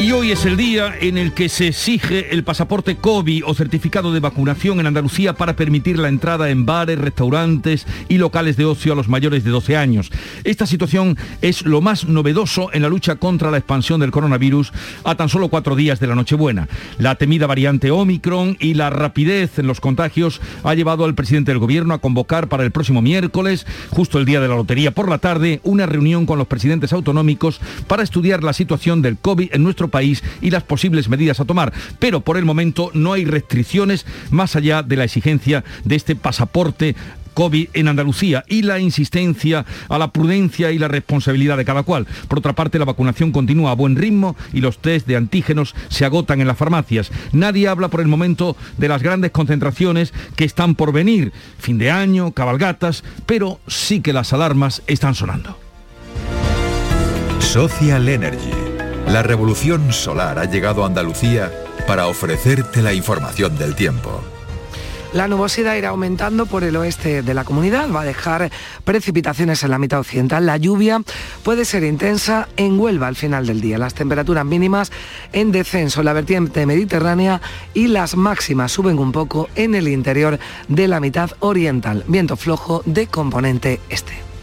Y hoy es el día en el que se exige el pasaporte COVID o certificado de vacunación en Andalucía para permitir la entrada en bares, restaurantes y locales de ocio a los mayores de 12 años. Esta situación es lo más novedoso en la lucha contra la expansión del coronavirus a tan solo cuatro días de la Nochebuena. La temida variante Omicron y la rapidez en los contagios ha llevado al presidente del gobierno a convocar para el próximo miércoles, justo el día de la lotería por la tarde, una reunión con los presidentes autonómicos para estudiar la situación del COVID en nuestro país y las posibles medidas a tomar. Pero por el momento no hay restricciones más allá de la exigencia de este pasaporte COVID en Andalucía y la insistencia a la prudencia y la responsabilidad de cada cual. Por otra parte, la vacunación continúa a buen ritmo y los test de antígenos se agotan en las farmacias. Nadie habla por el momento de las grandes concentraciones que están por venir, fin de año, cabalgatas, pero sí que las alarmas están sonando. Social Energy. La revolución solar ha llegado a Andalucía para ofrecerte la información del tiempo. La nubosidad irá aumentando por el oeste de la comunidad, va a dejar precipitaciones en la mitad occidental. La lluvia puede ser intensa en Huelva al final del día. Las temperaturas mínimas en descenso en la vertiente mediterránea y las máximas suben un poco en el interior de la mitad oriental. Viento flojo de componente este.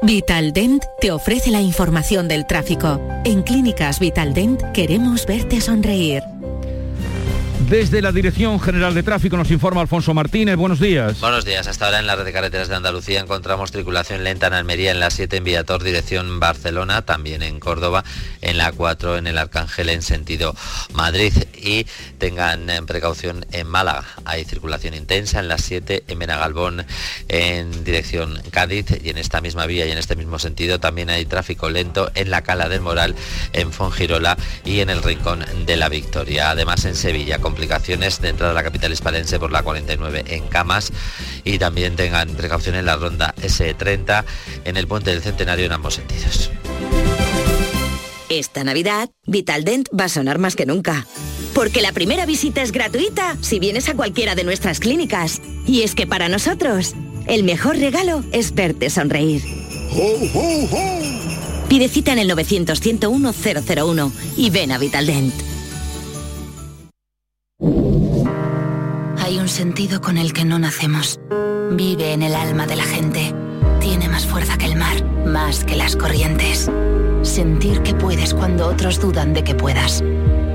Vitaldent te ofrece la información del tráfico. En Clínicas Vitaldent queremos verte sonreír. Desde la Dirección General de Tráfico nos informa Alfonso Martínez. Buenos días. Buenos días. Hasta ahora en la red de carreteras de Andalucía encontramos circulación lenta en Almería en la 7 en Viator, dirección Barcelona, también en Córdoba, en la 4 en el Arcángel en sentido Madrid y tengan eh, precaución en Málaga. Hay circulación intensa en la 7 en Benagalbón en dirección Cádiz y en esta misma vía y en este mismo sentido también hay tráfico lento en la Cala del Moral, en Fongirola y en el Rincón de la Victoria. Además en Sevilla complicaciones de entrada a la capital hispalense por la 49 en Camas y también tengan precaución en la ronda S30 en el puente del Centenario en ambos sentidos. Esta Navidad, Vitaldent va a sonar más que nunca. Porque la primera visita es gratuita si vienes a cualquiera de nuestras clínicas. Y es que para nosotros, el mejor regalo es verte sonreír. Pide cita en el 900-101-001 y ven a Vitaldent. Hay un sentido con el que no nacemos. Vive en el alma de la gente. Tiene más fuerza que el mar, más que las corrientes. Sentir que puedes cuando otros dudan de que puedas.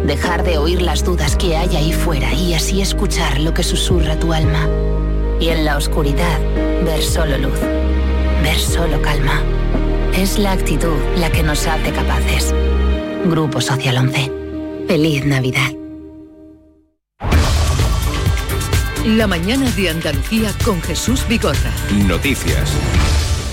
Dejar de oír las dudas que hay ahí fuera y así escuchar lo que susurra tu alma. Y en la oscuridad, ver solo luz. Ver solo calma. Es la actitud la que nos hace capaces. Grupo Social 11. Feliz Navidad. La mañana de Andalucía con Jesús Vigorra. Noticias.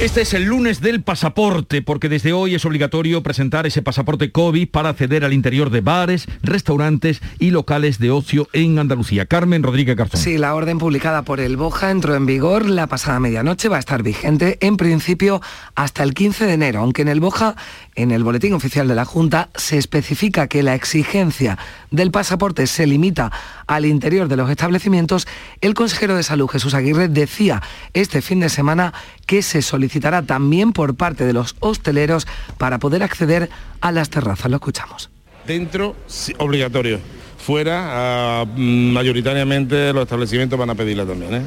Este es el lunes del pasaporte, porque desde hoy es obligatorio presentar ese pasaporte COVID para acceder al interior de bares, restaurantes y locales de ocio en Andalucía. Carmen Rodríguez Garzón. Sí, la orden publicada por el Boja entró en vigor la pasada medianoche, va a estar vigente en principio hasta el 15 de enero, aunque en el Boja, en el Boletín Oficial de la Junta, se especifica que la exigencia del pasaporte se limita al interior de los establecimientos, el consejero de Salud Jesús Aguirre decía este fin de semana que se solicitará también por parte de los hosteleros para poder acceder a las terrazas. Lo escuchamos. Dentro, sí, obligatorio. Fuera, ah, mayoritariamente los establecimientos van a pedirla también. ¿eh?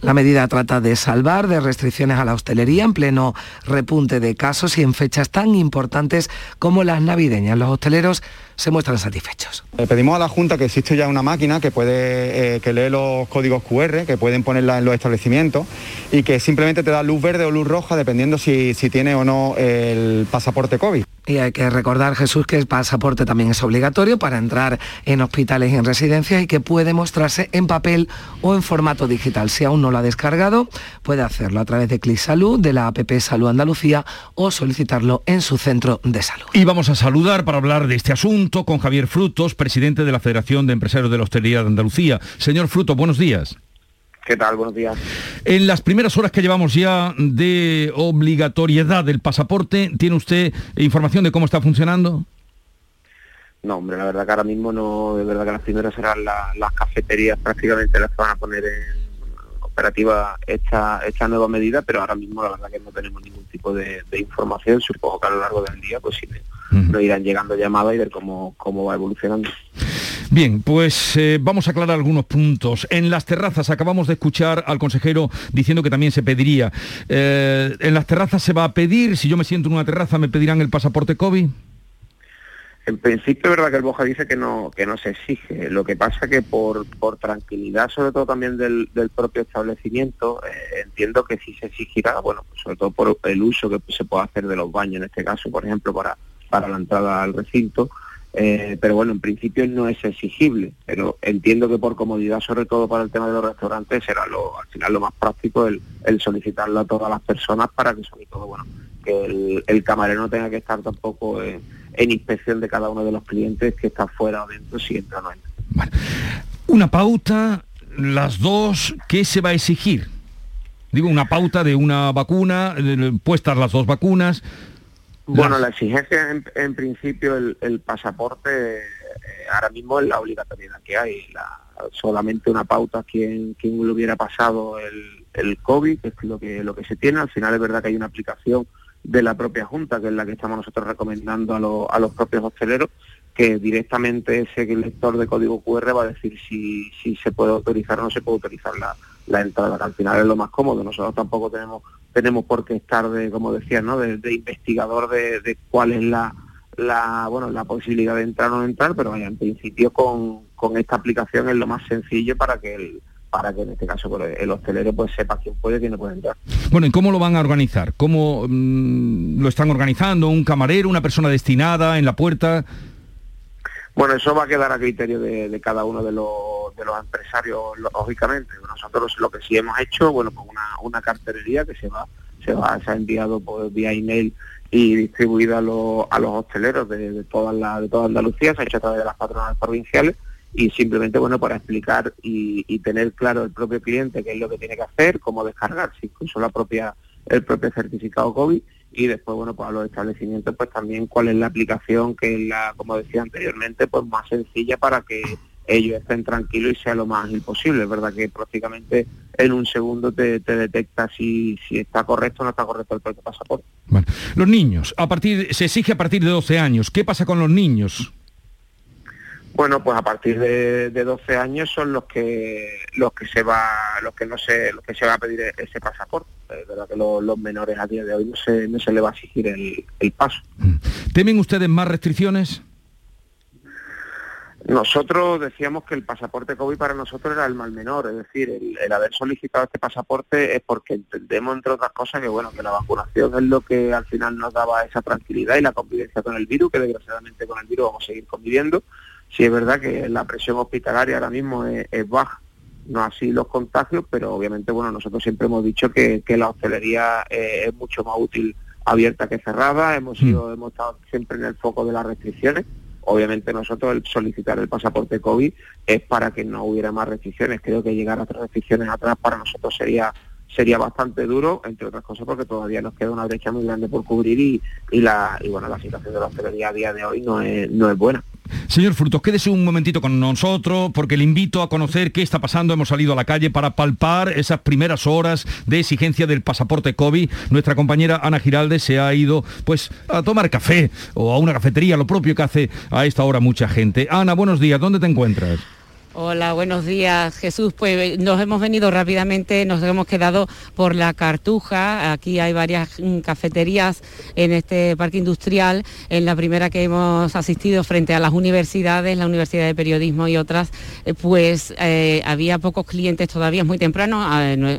La medida trata de salvar de restricciones a la hostelería en pleno repunte de casos y en fechas tan importantes como las navideñas. Los hosteleros se muestran satisfechos. Le pedimos a la Junta que existe ya una máquina que puede eh, que lee los códigos QR, que pueden ponerla en los establecimientos y que simplemente te da luz verde o luz roja dependiendo si, si tiene o no el pasaporte COVID. Y hay que recordar, Jesús, que el pasaporte también es obligatorio para entrar en hospitales y en residencias y que puede mostrarse en papel o en formato digital. Si aún no lo ha descargado, puede hacerlo a través de Clic Salud, de la APP Salud Andalucía o solicitarlo en su centro de salud. Y vamos a saludar para hablar de este asunto con Javier Frutos, presidente de la Federación de Empresarios de la Hostelería de Andalucía. Señor Frutos, buenos días. ¿Qué tal? Buenos días. En las primeras horas que llevamos ya de obligatoriedad del pasaporte, ¿tiene usted información de cómo está funcionando? No, hombre, la verdad que ahora mismo no, de verdad que las primeras serán las cafeterías prácticamente las que van a poner en operativa esta, esta nueva medida, pero ahora mismo la verdad que no tenemos ningún tipo de, información, supongo que a lo largo del día pues sí nos irán llegando llamadas y ver cómo, cómo va evolucionando. Bien, pues eh, vamos a aclarar algunos puntos. En las terrazas acabamos de escuchar al consejero diciendo que también se pediría. Eh, ¿En las terrazas se va a pedir? Si yo me siento en una terraza, ¿me pedirán el pasaporte COVID? En principio es verdad que el Boja dice que no, que no se exige. Lo que pasa que por, por tranquilidad, sobre todo también del, propio establecimiento, eh, entiendo que sí se exigirá, bueno, pues sobre todo por el uso que se puede hacer de los baños, en este caso, por ejemplo, para, para la entrada al recinto, eh, pero bueno, en principio no es exigible, pero entiendo que por comodidad, sobre todo para el tema de los restaurantes, será lo, al final lo más práctico el, solicitarlo a todas las personas para que sobre todo, bueno, que el, camarero no tenga que estar tampoco en, inspección de cada uno de los clientes que está fuera o dentro, si entra o no entra. Una pauta, las dos, ¿qué se va a exigir? Digo, una pauta de una vacuna, puestas las dos vacunas, bueno, la exigencia en, principio, el, pasaporte, eh, ahora mismo es la obligatoriedad que hay. solamente una pauta quien, quien le hubiera pasado el, el COVID, que es lo que, lo que se tiene. Al final es verdad que hay una aplicación de la propia Junta, que es la que estamos nosotros recomendando a, a los propios hosteleros, que directamente ese lector de código QR va a decir si, si se puede autorizar o no se puede autorizar la, la entrada, que al final es lo más cómodo. Nosotros tampoco tenemos tenemos por qué estar de, como decía, ¿no? de, investigador de, cuál es la, la, bueno, la posibilidad de entrar o no entrar, pero vaya, en principio con, con esta aplicación es lo más sencillo para que el, para que en este caso pues, el hostelero pues sepa quién puede y quién no puede entrar. Bueno, ¿y cómo lo van a organizar? ¿Cómo mm, lo están organizando? ¿Un camarero, una persona destinada en la puerta? Bueno, eso va a quedar a criterio de, cada uno de los, empresarios, lógicamente. Nosotros lo que sí hemos hecho, bueno, pues una, cartelería que se va, se va, se ha enviado por vía email y distribuida a los, a los hosteleros de, toda la, de toda Andalucía, se ha hecho a través de las patronales provinciales y simplemente bueno para explicar y, y, tener claro el propio cliente qué es lo que tiene que hacer, cómo descargarse, incluso la propia, el propio certificado COVID y después, bueno, pues a los establecimientos, pues también cuál es la aplicación que es la, como decía anteriormente, pues más sencilla para que ellos estén tranquilos y sea lo más ágil posible. Es verdad que prácticamente en un segundo te, detecta si, si está correcto o no está correcto el propio pasaporte. Bueno, los niños, a partir, se exige a partir de 12 años. ¿Qué pasa con los niños? Bueno, pues a partir de, 12 años son los que los que se va los que no se los que se va a pedir ese pasaporte. Es verdad que los, menores a día de hoy no se, no se le va a exigir el, paso. Mm. ¿Temen ustedes más restricciones? Nosotros decíamos que el pasaporte COVID para nosotros era el mal menor, es decir, el, haber solicitado este pasaporte es porque entendemos, entre otras cosas, que bueno, que la vacunación es lo que al final nos daba esa tranquilidad y la convivencia con el virus, que desgraciadamente con el virus vamos a seguir conviviendo, Sí es verdad que la presión hospitalaria ahora mismo es, baja, no así los contagios, pero obviamente bueno nosotros siempre hemos dicho que, la hostelería eh, es mucho más útil abierta que cerrada, hemos mm. hemos estado siempre en el foco de las restricciones. Obviamente nosotros el solicitar el pasaporte COVID es para que no hubiera más restricciones. Creo que llegar a otras restricciones atrás para nosotros sería sería bastante duro, entre otras cosas porque todavía nos queda una brecha muy grande por cubrir y, y la y bueno la situación de la hostelería a día de hoy no es, no es buena. Señor Frutos, quédese un momentito con nosotros porque le invito a conocer qué está pasando. Hemos salido a la calle para palpar esas primeras horas de exigencia del pasaporte COVID. Nuestra compañera Ana Giralde se ha ido pues a tomar café o a una cafetería, lo propio que hace a esta hora mucha gente. Ana, buenos días, ¿dónde te encuentras? Hola, buenos días Jesús. Pues eh, nos hemos venido rápidamente, nos hemos quedado por la Cartuja. Aquí hay varias mm, cafeterías en este parque industrial. En la primera que hemos asistido frente a las universidades, la Universidad de Periodismo y otras, eh, pues eh, había pocos clientes todavía, es muy temprano,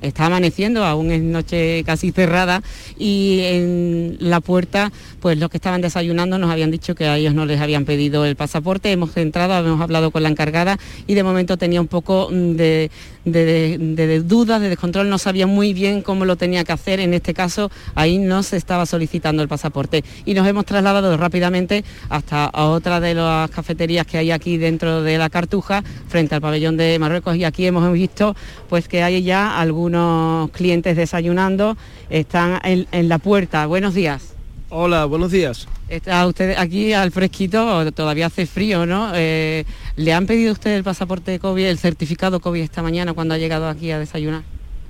está amaneciendo, aún es noche casi cerrada y en la puerta, pues los que estaban desayunando nos habían dicho que a ellos no les habían pedido el pasaporte. Hemos entrado, hemos hablado con la encargada y de momento tenía un poco mm, de, de, dudas, de descontrol, no sabía muy bien cómo lo tenía que hacer. En este caso, ahí no se estaba solicitando el pasaporte. Y nos hemos trasladado rápidamente hasta otra de las cafeterías que hay aquí dentro de la Cartuja, frente al pabellón de Marruecos. Y aquí hemos visto pues que hay ya algunos clientes desayunando, están en la puerta. Buenos días. Hola, buenos días. Está usted aquí al fresquito, todavía hace frío, ¿no? Eh, ¿Le han pedido usted el pasaporte de COVID, el certificado COVID esta mañana cuando ha llegado aquí a desayunar?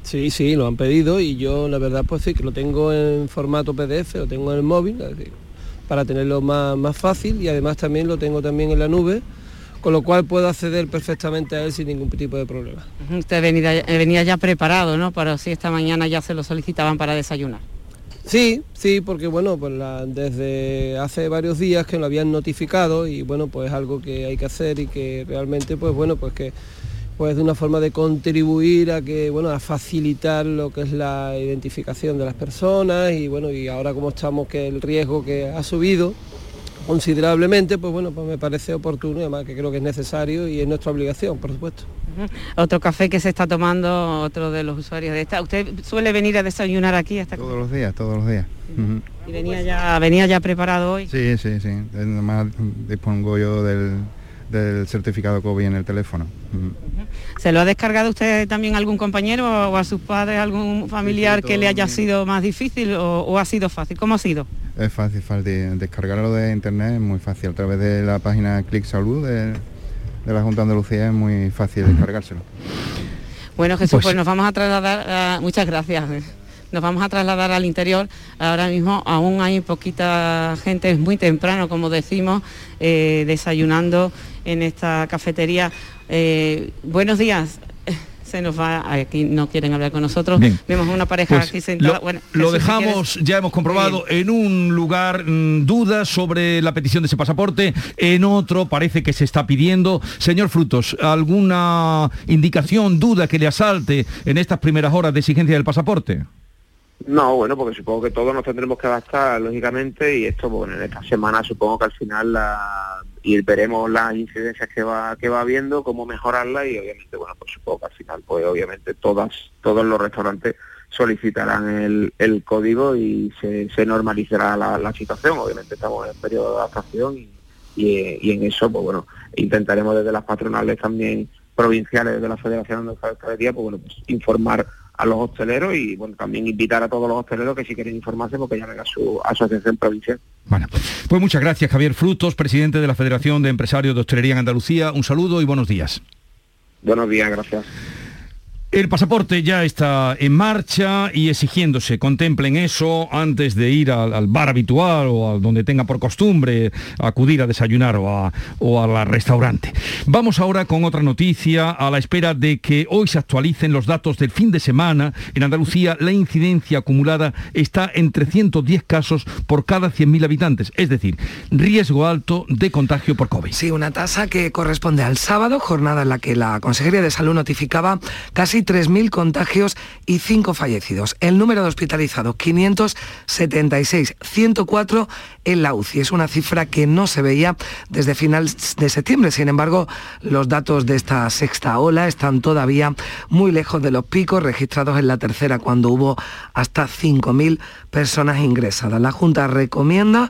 Sí, sí, lo han pedido y yo la verdad pues sí, que lo tengo en formato PDF, lo tengo en el móvil, para tenerlo más, más fácil y además también lo tengo también en la nube, con lo cual puedo acceder perfectamente a él sin ningún tipo de problema. Usted venía, venía ya preparado, ¿no? Para si esta mañana ya se lo solicitaban para desayunar. Sí, sí, porque bueno, pues desde hace varios días que lo habían notificado y bueno, pues algo que hay que hacer y que realmente pues bueno, pues que pues de una forma de contribuir a que bueno, a facilitar lo que es la identificación de las personas y bueno, y ahora como estamos que el riesgo que ha subido, considerablemente, pues bueno, pues me parece oportuno y además que creo que es necesario y es nuestra obligación, por supuesto. Otro café que se está tomando otro de los usuarios de esta. ¿Usted suele venir a desayunar aquí hasta Todos los días, todos los días. ¿Y venía ya, venía ya preparado hoy? Sí, sí, sí. Además dispongo yo del, del certificado COVID en el teléfono. ¿Se lo ha descargado usted también a algún compañero o a sus padres, algún familiar que le haya sido más difícil o, ha sido fácil? ¿Cómo ha sido? Es fácil, fácil. Descargarlo de internet es muy fácil. A través de la página Click Salud de, la Junta de Andalucía es muy fácil descargárselo. Bueno Jesús, pues, pues nos vamos a trasladar, muchas gracias nos vamos a trasladar al interior. Ahora mismo aún hay poquita gente, es muy temprano, como decimos, eh, desayunando en esta cafetería. Eh, buenos días se nos va, aquí no quieren hablar con nosotros. Vemos una pareja pues aquí sentada. Lo, bueno, lo dejamos, ya hemos comprobado, en un lugar mm, dudas sobre la petición de ese pasaporte, en otro parece que se está pidiendo. Señor Frutos, ¿alguna indicación, duda que le asalte en estas primeras horas de exigencia del pasaporte? No, bueno, porque supongo que todos nos tendremos que adaptar, lógicamente, y esto, bueno, en esta semana supongo que al final la, y veremos las incidencias que va que va habiendo, cómo mejorarla y obviamente, bueno, pues supongo que al final, pues obviamente todas todos los restaurantes solicitarán el, el código y se, se normalizará la, situación. Obviamente estamos en periodo de adaptación y, y, en eso, pues bueno, intentaremos desde las patronales también provinciales, de la Federación de Hostelería, pues bueno, pues informar a los hosteleros y bueno también invitar a todos los hosteleros que si quieren informarse porque llamen a su asociación provincial. Bueno, pues muchas gracias Javier Frutos, presidente de la Federación de Empresarios de Hostelería en Andalucía. Un saludo y buenos días. Buenos días, gracias. El pasaporte ya está en marcha y exigiéndose, contemplen eso antes de ir al, bar habitual o a donde tenga por costumbre acudir a desayunar o a, o la restaurante. Vamos ahora con otra noticia a la espera de que hoy se actualicen los datos del fin de semana. En Andalucía la incidencia acumulada está en 310 casos por cada 100.000 habitantes, es decir, riesgo alto de contagio por COVID. Sí, una tasa que corresponde al sábado, jornada en la que la Consejería de Salud notificaba casi 3.000 contagios y 5 fallecidos. El número de hospitalizados, 576, 104 en la UCI. Es una cifra que no se veía desde final de septiembre. Sin embargo, los datos de esta sexta ola están todavía muy lejos de los picos registrados en la tercera, cuando hubo hasta 5.000 personas ingresadas. La Junta recomienda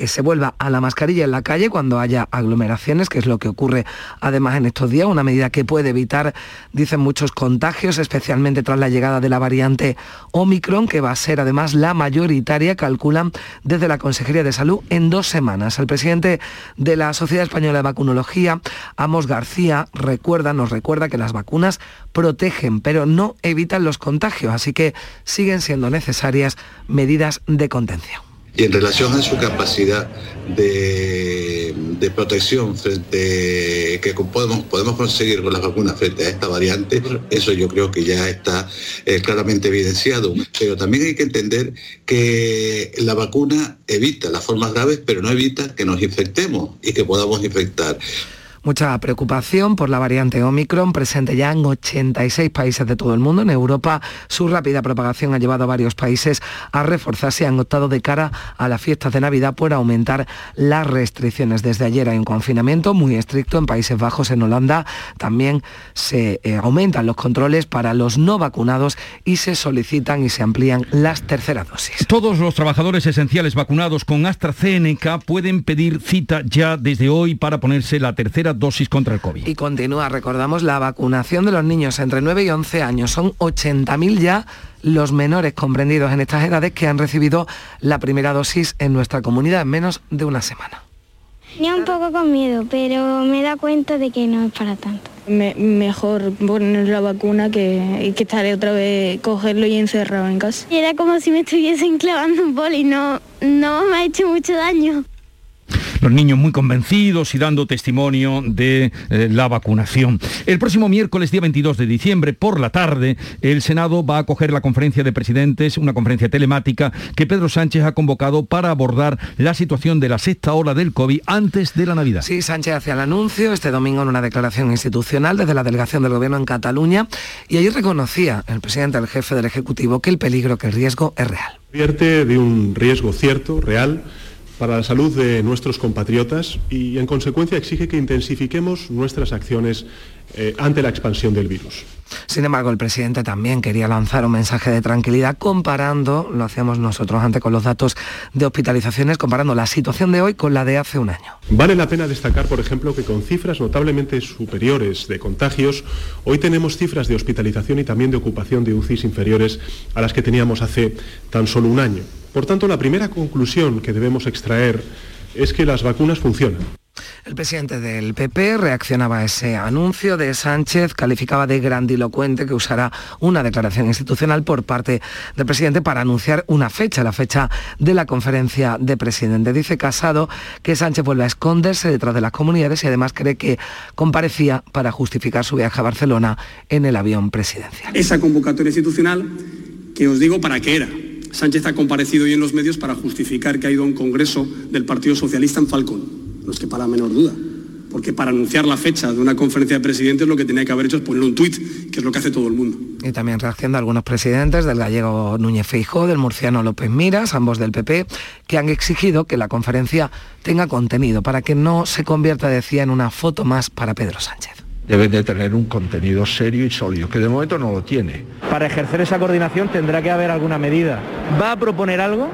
que se vuelva a la mascarilla en la calle cuando haya aglomeraciones, que es lo que ocurre además en estos días, una medida que puede evitar, dicen muchos, contagios, especialmente tras la llegada de la variante Omicron, que va a ser además la mayoritaria, calculan desde la Consejería de Salud, en dos semanas. El presidente de la Sociedad Española de Vacunología, Amos García, recuerda, nos recuerda que las vacunas protegen, pero no evitan los contagios, así que siguen siendo necesarias medidas de contención. Y en relación a su capacidad de, protección frente que podemos, podemos conseguir con las vacunas frente a esta variante, eso yo creo que ya está eh, claramente evidenciado. Pero también hay que entender que la vacuna evita las formas graves, pero no evita que nos infectemos y que podamos infectar. Mucha preocupación por la variante Omicron, presente ya en 86 países de todo el mundo. En Europa, su rápida propagación ha llevado a varios países a reforzarse y han optado de cara a las fiestas de Navidad por aumentar las restricciones. Desde ayer hay un confinamiento muy estricto en Países Bajos, en Holanda. También se eh, aumentan los controles para los no vacunados y se solicitan y se amplían las terceras dosis. Todos los trabajadores esenciales vacunados con AstraZeneca pueden pedir cita ya desde hoy para ponerse la tercera dosis contra el COVID. Y continúa, recordamos, la vacunación de los niños entre 9 y 11 años. Son 80.000 ya los menores comprendidos en estas edades que han recibido la primera dosis en nuestra comunidad en menos de una semana. Tenía un poco con miedo, pero me da cuenta de que no es para tanto. mejor poner la vacuna que, que estaré otra vez cogerlo y encerrado en casa. era como si me estuviesen clavando un boli, no, no me ha hecho mucho daño los niños muy convencidos y dando testimonio de eh, la vacunación. El próximo miércoles, día 22 de diciembre, por la tarde, el Senado va a acoger la conferencia de presidentes, una conferencia telemática que Pedro Sánchez ha convocado para abordar la situación de la sexta ola del COVID antes de la Navidad. Sí, Sánchez hacía el anuncio este domingo en una declaración institucional desde la delegación del Gobierno en Cataluña y allí reconocía el presidente, el jefe del Ejecutivo, que el peligro, que el riesgo es real. Vierte de un riesgo cierto, real, para la salud de nuestros compatriotas y, en consecuencia, exige que intensifiquemos nuestras acciones eh, ante la expansión del virus. Sin embargo, el presidente también quería lanzar un mensaje de tranquilidad comparando, lo hacíamos nosotros antes con los datos de hospitalizaciones, comparando la situación de hoy con la de hace un año. Vale la pena destacar, por ejemplo, que con cifras notablemente superiores de contagios, hoy tenemos cifras de hospitalización y también de ocupación de UCIs inferiores a las que teníamos hace tan solo un año. Por tanto, la primera conclusión que debemos extraer es que las vacunas funcionan. El presidente del PP reaccionaba a ese anuncio de Sánchez, calificaba de grandilocuente que usará una declaración institucional por parte del presidente para anunciar una fecha, la fecha de la conferencia de presidente. Dice Casado que Sánchez vuelve a esconderse detrás de las comunidades y además cree que comparecía para justificar su viaje a Barcelona en el avión presidencial. Esa convocatoria institucional que os digo para qué era Sánchez ha comparecido hoy en los medios para justificar que ha ido a un congreso del Partido Socialista en Falcón. No es que para menor duda. Porque para anunciar la fecha de una conferencia de presidentes lo que tenía que haber hecho es poner un tuit, que es lo que hace todo el mundo. Y también reacción de algunos presidentes, del gallego Núñez Feijó, del murciano López Miras, ambos del PP, que han exigido que la conferencia tenga contenido para que no se convierta, decía, en una foto más para Pedro Sánchez deben de tener un contenido serio y sólido, que de momento no lo tiene. Para ejercer esa coordinación tendrá que haber alguna medida. ¿Va a proponer algo?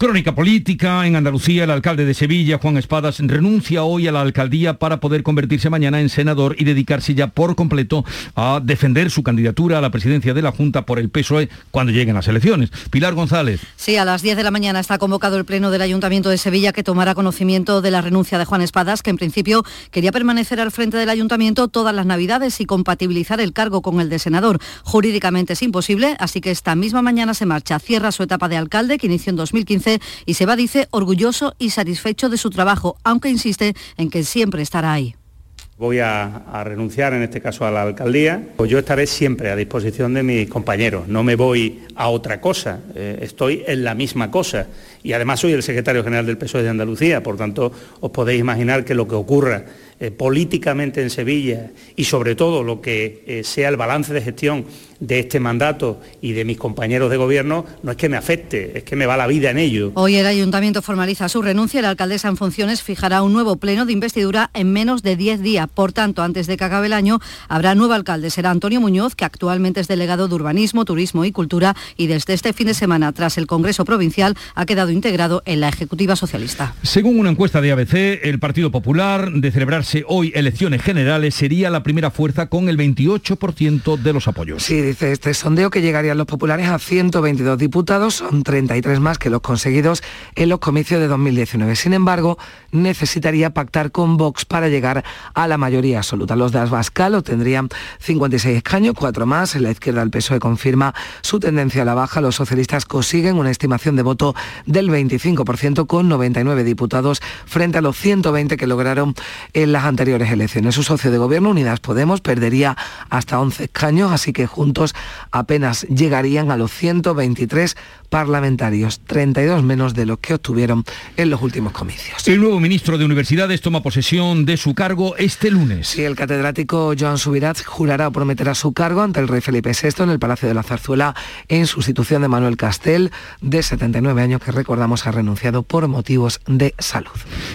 Crónica política. En Andalucía, el alcalde de Sevilla, Juan Espadas, renuncia hoy a la alcaldía para poder convertirse mañana en senador y dedicarse ya por completo a defender su candidatura a la presidencia de la Junta por el PSOE cuando lleguen las elecciones. Pilar González. Sí, a las 10 de la mañana está convocado el Pleno del Ayuntamiento de Sevilla que tomará conocimiento de la renuncia de Juan Espadas, que en principio quería permanecer al frente del Ayuntamiento todas las Navidades y compatibilizar el cargo con el de senador. Jurídicamente es imposible, así que esta misma mañana se marcha. Cierra su etapa de alcalde, que inició en 2015 y se dice, orgulloso y satisfecho de su trabajo, aunque insiste en que siempre estará ahí. Voy a, renunciar en este caso a la alcaldía, pues yo estaré siempre a disposición de mis compañeros, no me voy a otra cosa, eh, estoy en la misma cosa. Y además soy el secretario general del PSOE de Andalucía, por tanto os podéis imaginar que lo que ocurra eh, políticamente en Sevilla y sobre todo lo que eh, sea el balance de gestión de este mandato y de mis compañeros de gobierno no es que me afecte, es que me va la vida en ello. Hoy el ayuntamiento formaliza su renuncia y la alcaldesa en funciones fijará un nuevo pleno de investidura en menos de 10 días. Por tanto, antes de que acabe el año, habrá nuevo alcalde. Será Antonio Muñoz, que actualmente es delegado de Urbanismo, Turismo y Cultura y desde este fin de semana, tras el Congreso Provincial, ha quedado integrado en la Ejecutiva Socialista. Según una encuesta de ABC, el Partido Popular, de celebrarse hoy elecciones generales, sería la primera fuerza con el 28% de los apoyos. Sí, dice este sondeo que llegarían los populares a 122 diputados, son 33 más que los conseguidos en los comicios de 2019. Sin embargo, necesitaría pactar con Vox para llegar a la mayoría absoluta. Los de Abascal tendrían 56 escaños, cuatro más. En la izquierda el PSOE confirma su tendencia a la baja. Los socialistas consiguen una estimación de voto del 25% con 99 diputados frente a los 120 que lograron en las anteriores elecciones. Su socio de gobierno, Unidas Podemos, perdería hasta 11 escaños, así que apenas llegarían a los 123 parlamentarios, 32 menos de los que obtuvieron en los últimos comicios. El nuevo ministro de Universidades toma posesión de su cargo este lunes. Sí, el catedrático Joan Subirats jurará o prometerá su cargo ante el rey Felipe VI en el Palacio de la Zarzuela en sustitución de Manuel Castel, de 79 años, que recordamos ha renunciado por motivos de salud.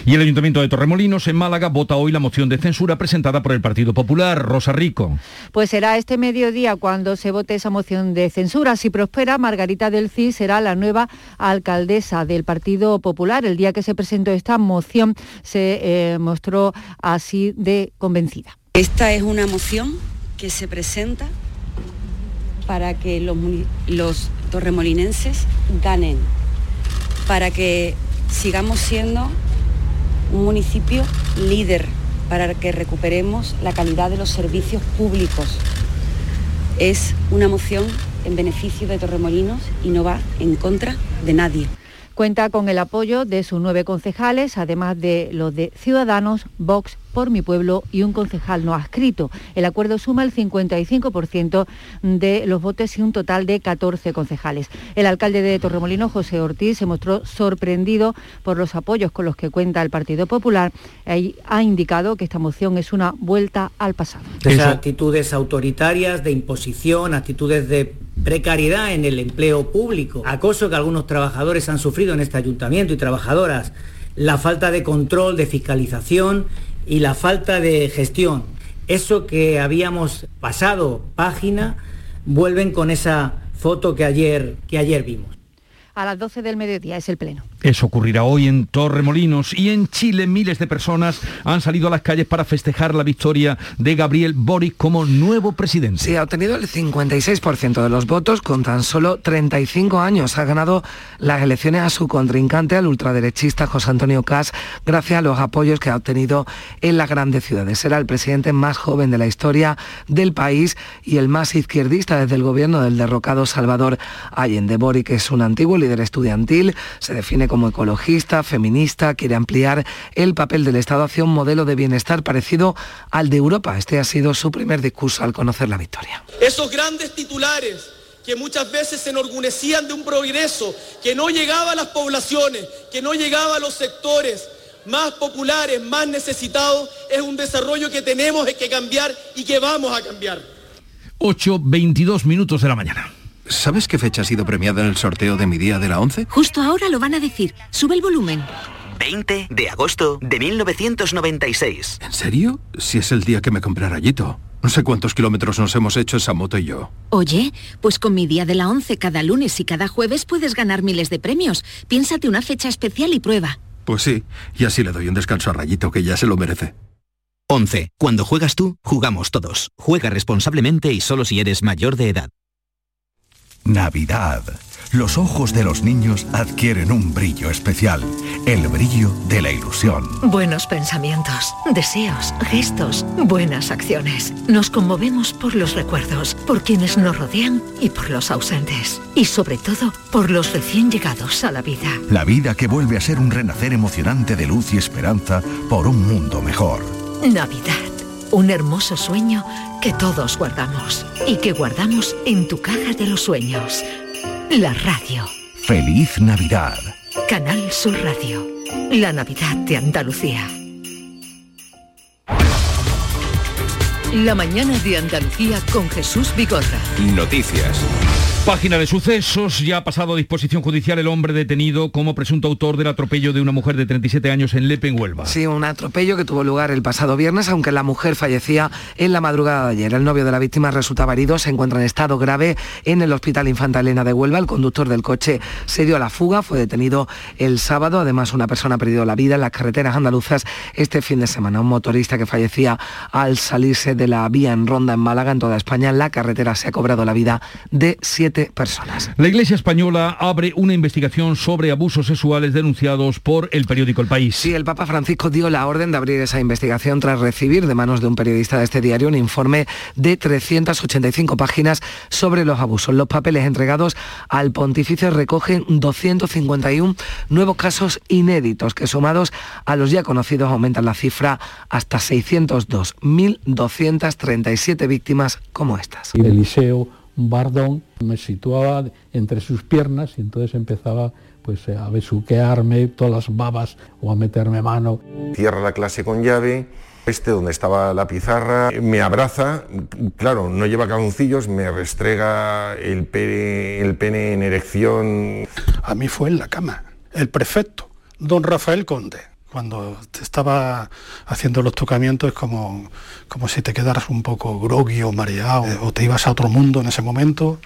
Y el Ayuntamiento de Torremolinos, en Málaga, vota hoy la moción de censura presentada por el Partido Popular. Rosa Rico. Pues será este mediodía cuando se vote esa moción de censura. Si prospera, Margarita del CIS será la nueva alcaldesa del Partido Popular. El día que se presentó esta moción se eh, mostró así de convencida. Esta es una moción que se presenta para que los, los torremolinenses ganen, para que sigamos siendo un municipio líder, para que recuperemos la calidad de los servicios públicos. Es una moción en beneficio de Torremolinos y no va en contra de nadie. Cuenta con el apoyo de sus nueve concejales, además de los de Ciudadanos, Vox por mi pueblo y un concejal no adscrito. El acuerdo suma el 55% de los votos y un total de 14 concejales. El alcalde de Torremolino, José Ortiz, se mostró sorprendido por los apoyos con los que cuenta el Partido Popular y ha indicado que esta moción es una vuelta al pasado. Esas actitudes autoritarias, de imposición, actitudes de precariedad en el empleo público, acoso que algunos trabajadores han sufrido en este ayuntamiento y trabajadoras, la falta de control, de fiscalización y la falta de gestión. Eso que habíamos pasado página, vuelven con esa foto que ayer, que ayer vimos. A las 12 del mediodía es el pleno. Eso ocurrirá hoy en Torremolinos y en Chile miles de personas han salido a las calles para festejar la victoria de Gabriel Boric como nuevo presidente. Sí, ha obtenido el 56% de los votos con tan solo 35 años. Ha ganado las elecciones a su contrincante, al ultraderechista José Antonio Cas, gracias a los apoyos que ha obtenido en las grandes ciudades. Será el presidente más joven de la historia del país y el más izquierdista desde el gobierno del derrocado Salvador Allende. Boric es un antiguo líder estudiantil, se define como ecologista, feminista, quiere ampliar el papel del Estado hacia un modelo de bienestar parecido al de Europa. Este ha sido su primer discurso al conocer la victoria. Esos grandes titulares que muchas veces se enorgullecían de un progreso que no llegaba a las poblaciones, que no llegaba a los sectores más populares, más necesitados, es un desarrollo que tenemos que cambiar y que vamos a cambiar. 8, 22 minutos de la mañana. ¿Sabes qué fecha ha sido premiada en el sorteo de mi día de la 11? Justo ahora lo van a decir. Sube el volumen. 20 de agosto de 1996. ¿En serio? Si es el día que me compré rayito. No sé cuántos kilómetros nos hemos hecho esa moto y yo. Oye, pues con mi día de la 11 cada lunes y cada jueves puedes ganar miles de premios. Piénsate una fecha especial y prueba. Pues sí, y así le doy un descanso a Rayito que ya se lo merece. 11. Cuando juegas tú, jugamos todos. Juega responsablemente y solo si eres mayor de edad. Navidad. Los ojos de los niños adquieren un brillo especial, el brillo de la ilusión. Buenos pensamientos, deseos, gestos, buenas acciones. Nos conmovemos por los recuerdos, por quienes nos rodean y por los ausentes. Y sobre todo, por los recién llegados a la vida. La vida que vuelve a ser un renacer emocionante de luz y esperanza por un mundo mejor. Navidad. Un hermoso sueño que todos guardamos y que guardamos en tu caja de los sueños. La radio. Feliz Navidad. Canal Sur Radio. La Navidad de Andalucía. La mañana de Andalucía con Jesús Vigorra. Noticias. Página de sucesos, ya ha pasado a disposición judicial el hombre detenido como presunto autor del atropello de una mujer de 37 años en Lepe, en Huelva. Sí, un atropello que tuvo lugar el pasado viernes, aunque la mujer fallecía en la madrugada de ayer. El novio de la víctima resultaba herido, se encuentra en estado grave en el Hospital Infanta Elena de Huelva. El conductor del coche se dio a la fuga, fue detenido el sábado. Además, una persona ha perdido la vida en las carreteras andaluzas este fin de semana. Un motorista que fallecía al salirse de la vía en Ronda en Málaga, en toda España. En la carretera se ha cobrado la vida de siete personas. La Iglesia Española abre una investigación sobre abusos sexuales denunciados por el periódico El País. Sí, el Papa Francisco dio la orden de abrir esa investigación tras recibir de manos de un periodista de este diario un informe de 385 páginas sobre los abusos. Los papeles entregados al pontificio recogen 251 nuevos casos inéditos que sumados a los ya conocidos aumentan la cifra hasta 602, 1.237 víctimas como estas. Eliseo bardón, me situaba entre sus piernas y entonces empezaba pues a besuquearme todas las babas o a meterme mano. Cierra la clase con llave, este donde estaba la pizarra, me abraza, claro, no lleva calzoncillos, me restrega el pene, el pene en erección. A mí fue en la cama, el prefecto, don Rafael Conde cuando te estaba haciendo los tocamientos es como, como si te quedaras un poco groggy o mareado o te ibas a otro mundo en ese momento.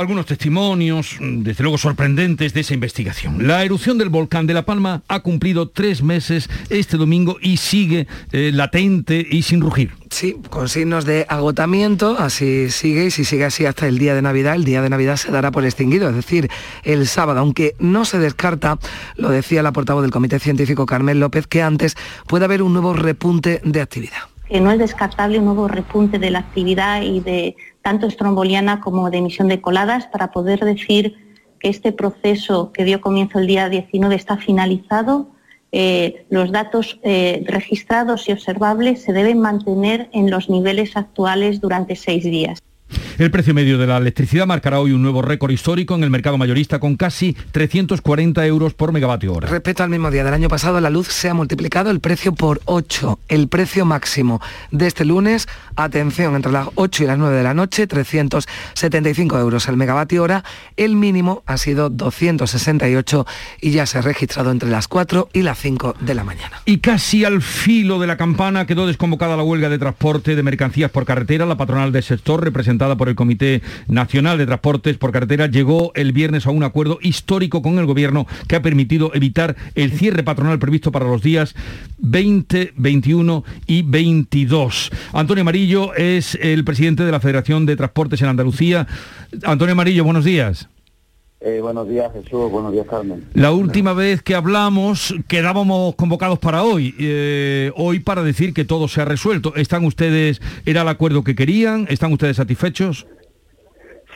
Algunos testimonios, desde luego sorprendentes, de esa investigación. La erupción del volcán de La Palma ha cumplido tres meses este domingo y sigue eh, latente y sin rugir. Sí, con signos de agotamiento, así sigue y si sigue así hasta el día de Navidad, el día de Navidad se dará por extinguido, es decir, el sábado, aunque no se descarta, lo decía la portavoz del Comité Científico Carmen López, que antes puede haber un nuevo repunte de actividad. Que no es descartable un nuevo repunte de la actividad y de tanto estromboliana como de emisión de coladas para poder decir que este proceso que dio comienzo el día 19 está finalizado. Eh, los datos eh, registrados y observables se deben mantener en los niveles actuales durante seis días. El precio medio de la electricidad marcará hoy un nuevo récord histórico en el mercado mayorista con casi 340 euros por megavatio hora. Respecto al mismo día del año pasado, la luz se ha multiplicado el precio por 8. El precio máximo de este lunes, atención, entre las 8 y las 9 de la noche, 375 euros el megavatio hora. El mínimo ha sido 268 y ya se ha registrado entre las 4 y las 5 de la mañana. Y casi al filo de la campana quedó desconvocada la huelga de transporte de mercancías por carretera. La patronal del sector, por el Comité Nacional de Transportes por Carretera llegó el viernes a un acuerdo histórico con el Gobierno que ha permitido evitar el cierre patronal previsto para los días 20, 21 y 22. Antonio Amarillo es el presidente de la Federación de Transportes en Andalucía. Antonio Amarillo, buenos días. Eh, buenos días Jesús, buenos días Carmen. La última vez que hablamos quedábamos convocados para hoy, eh, hoy para decir que todo se ha resuelto. ¿Están ustedes, era el acuerdo que querían? ¿Están ustedes satisfechos?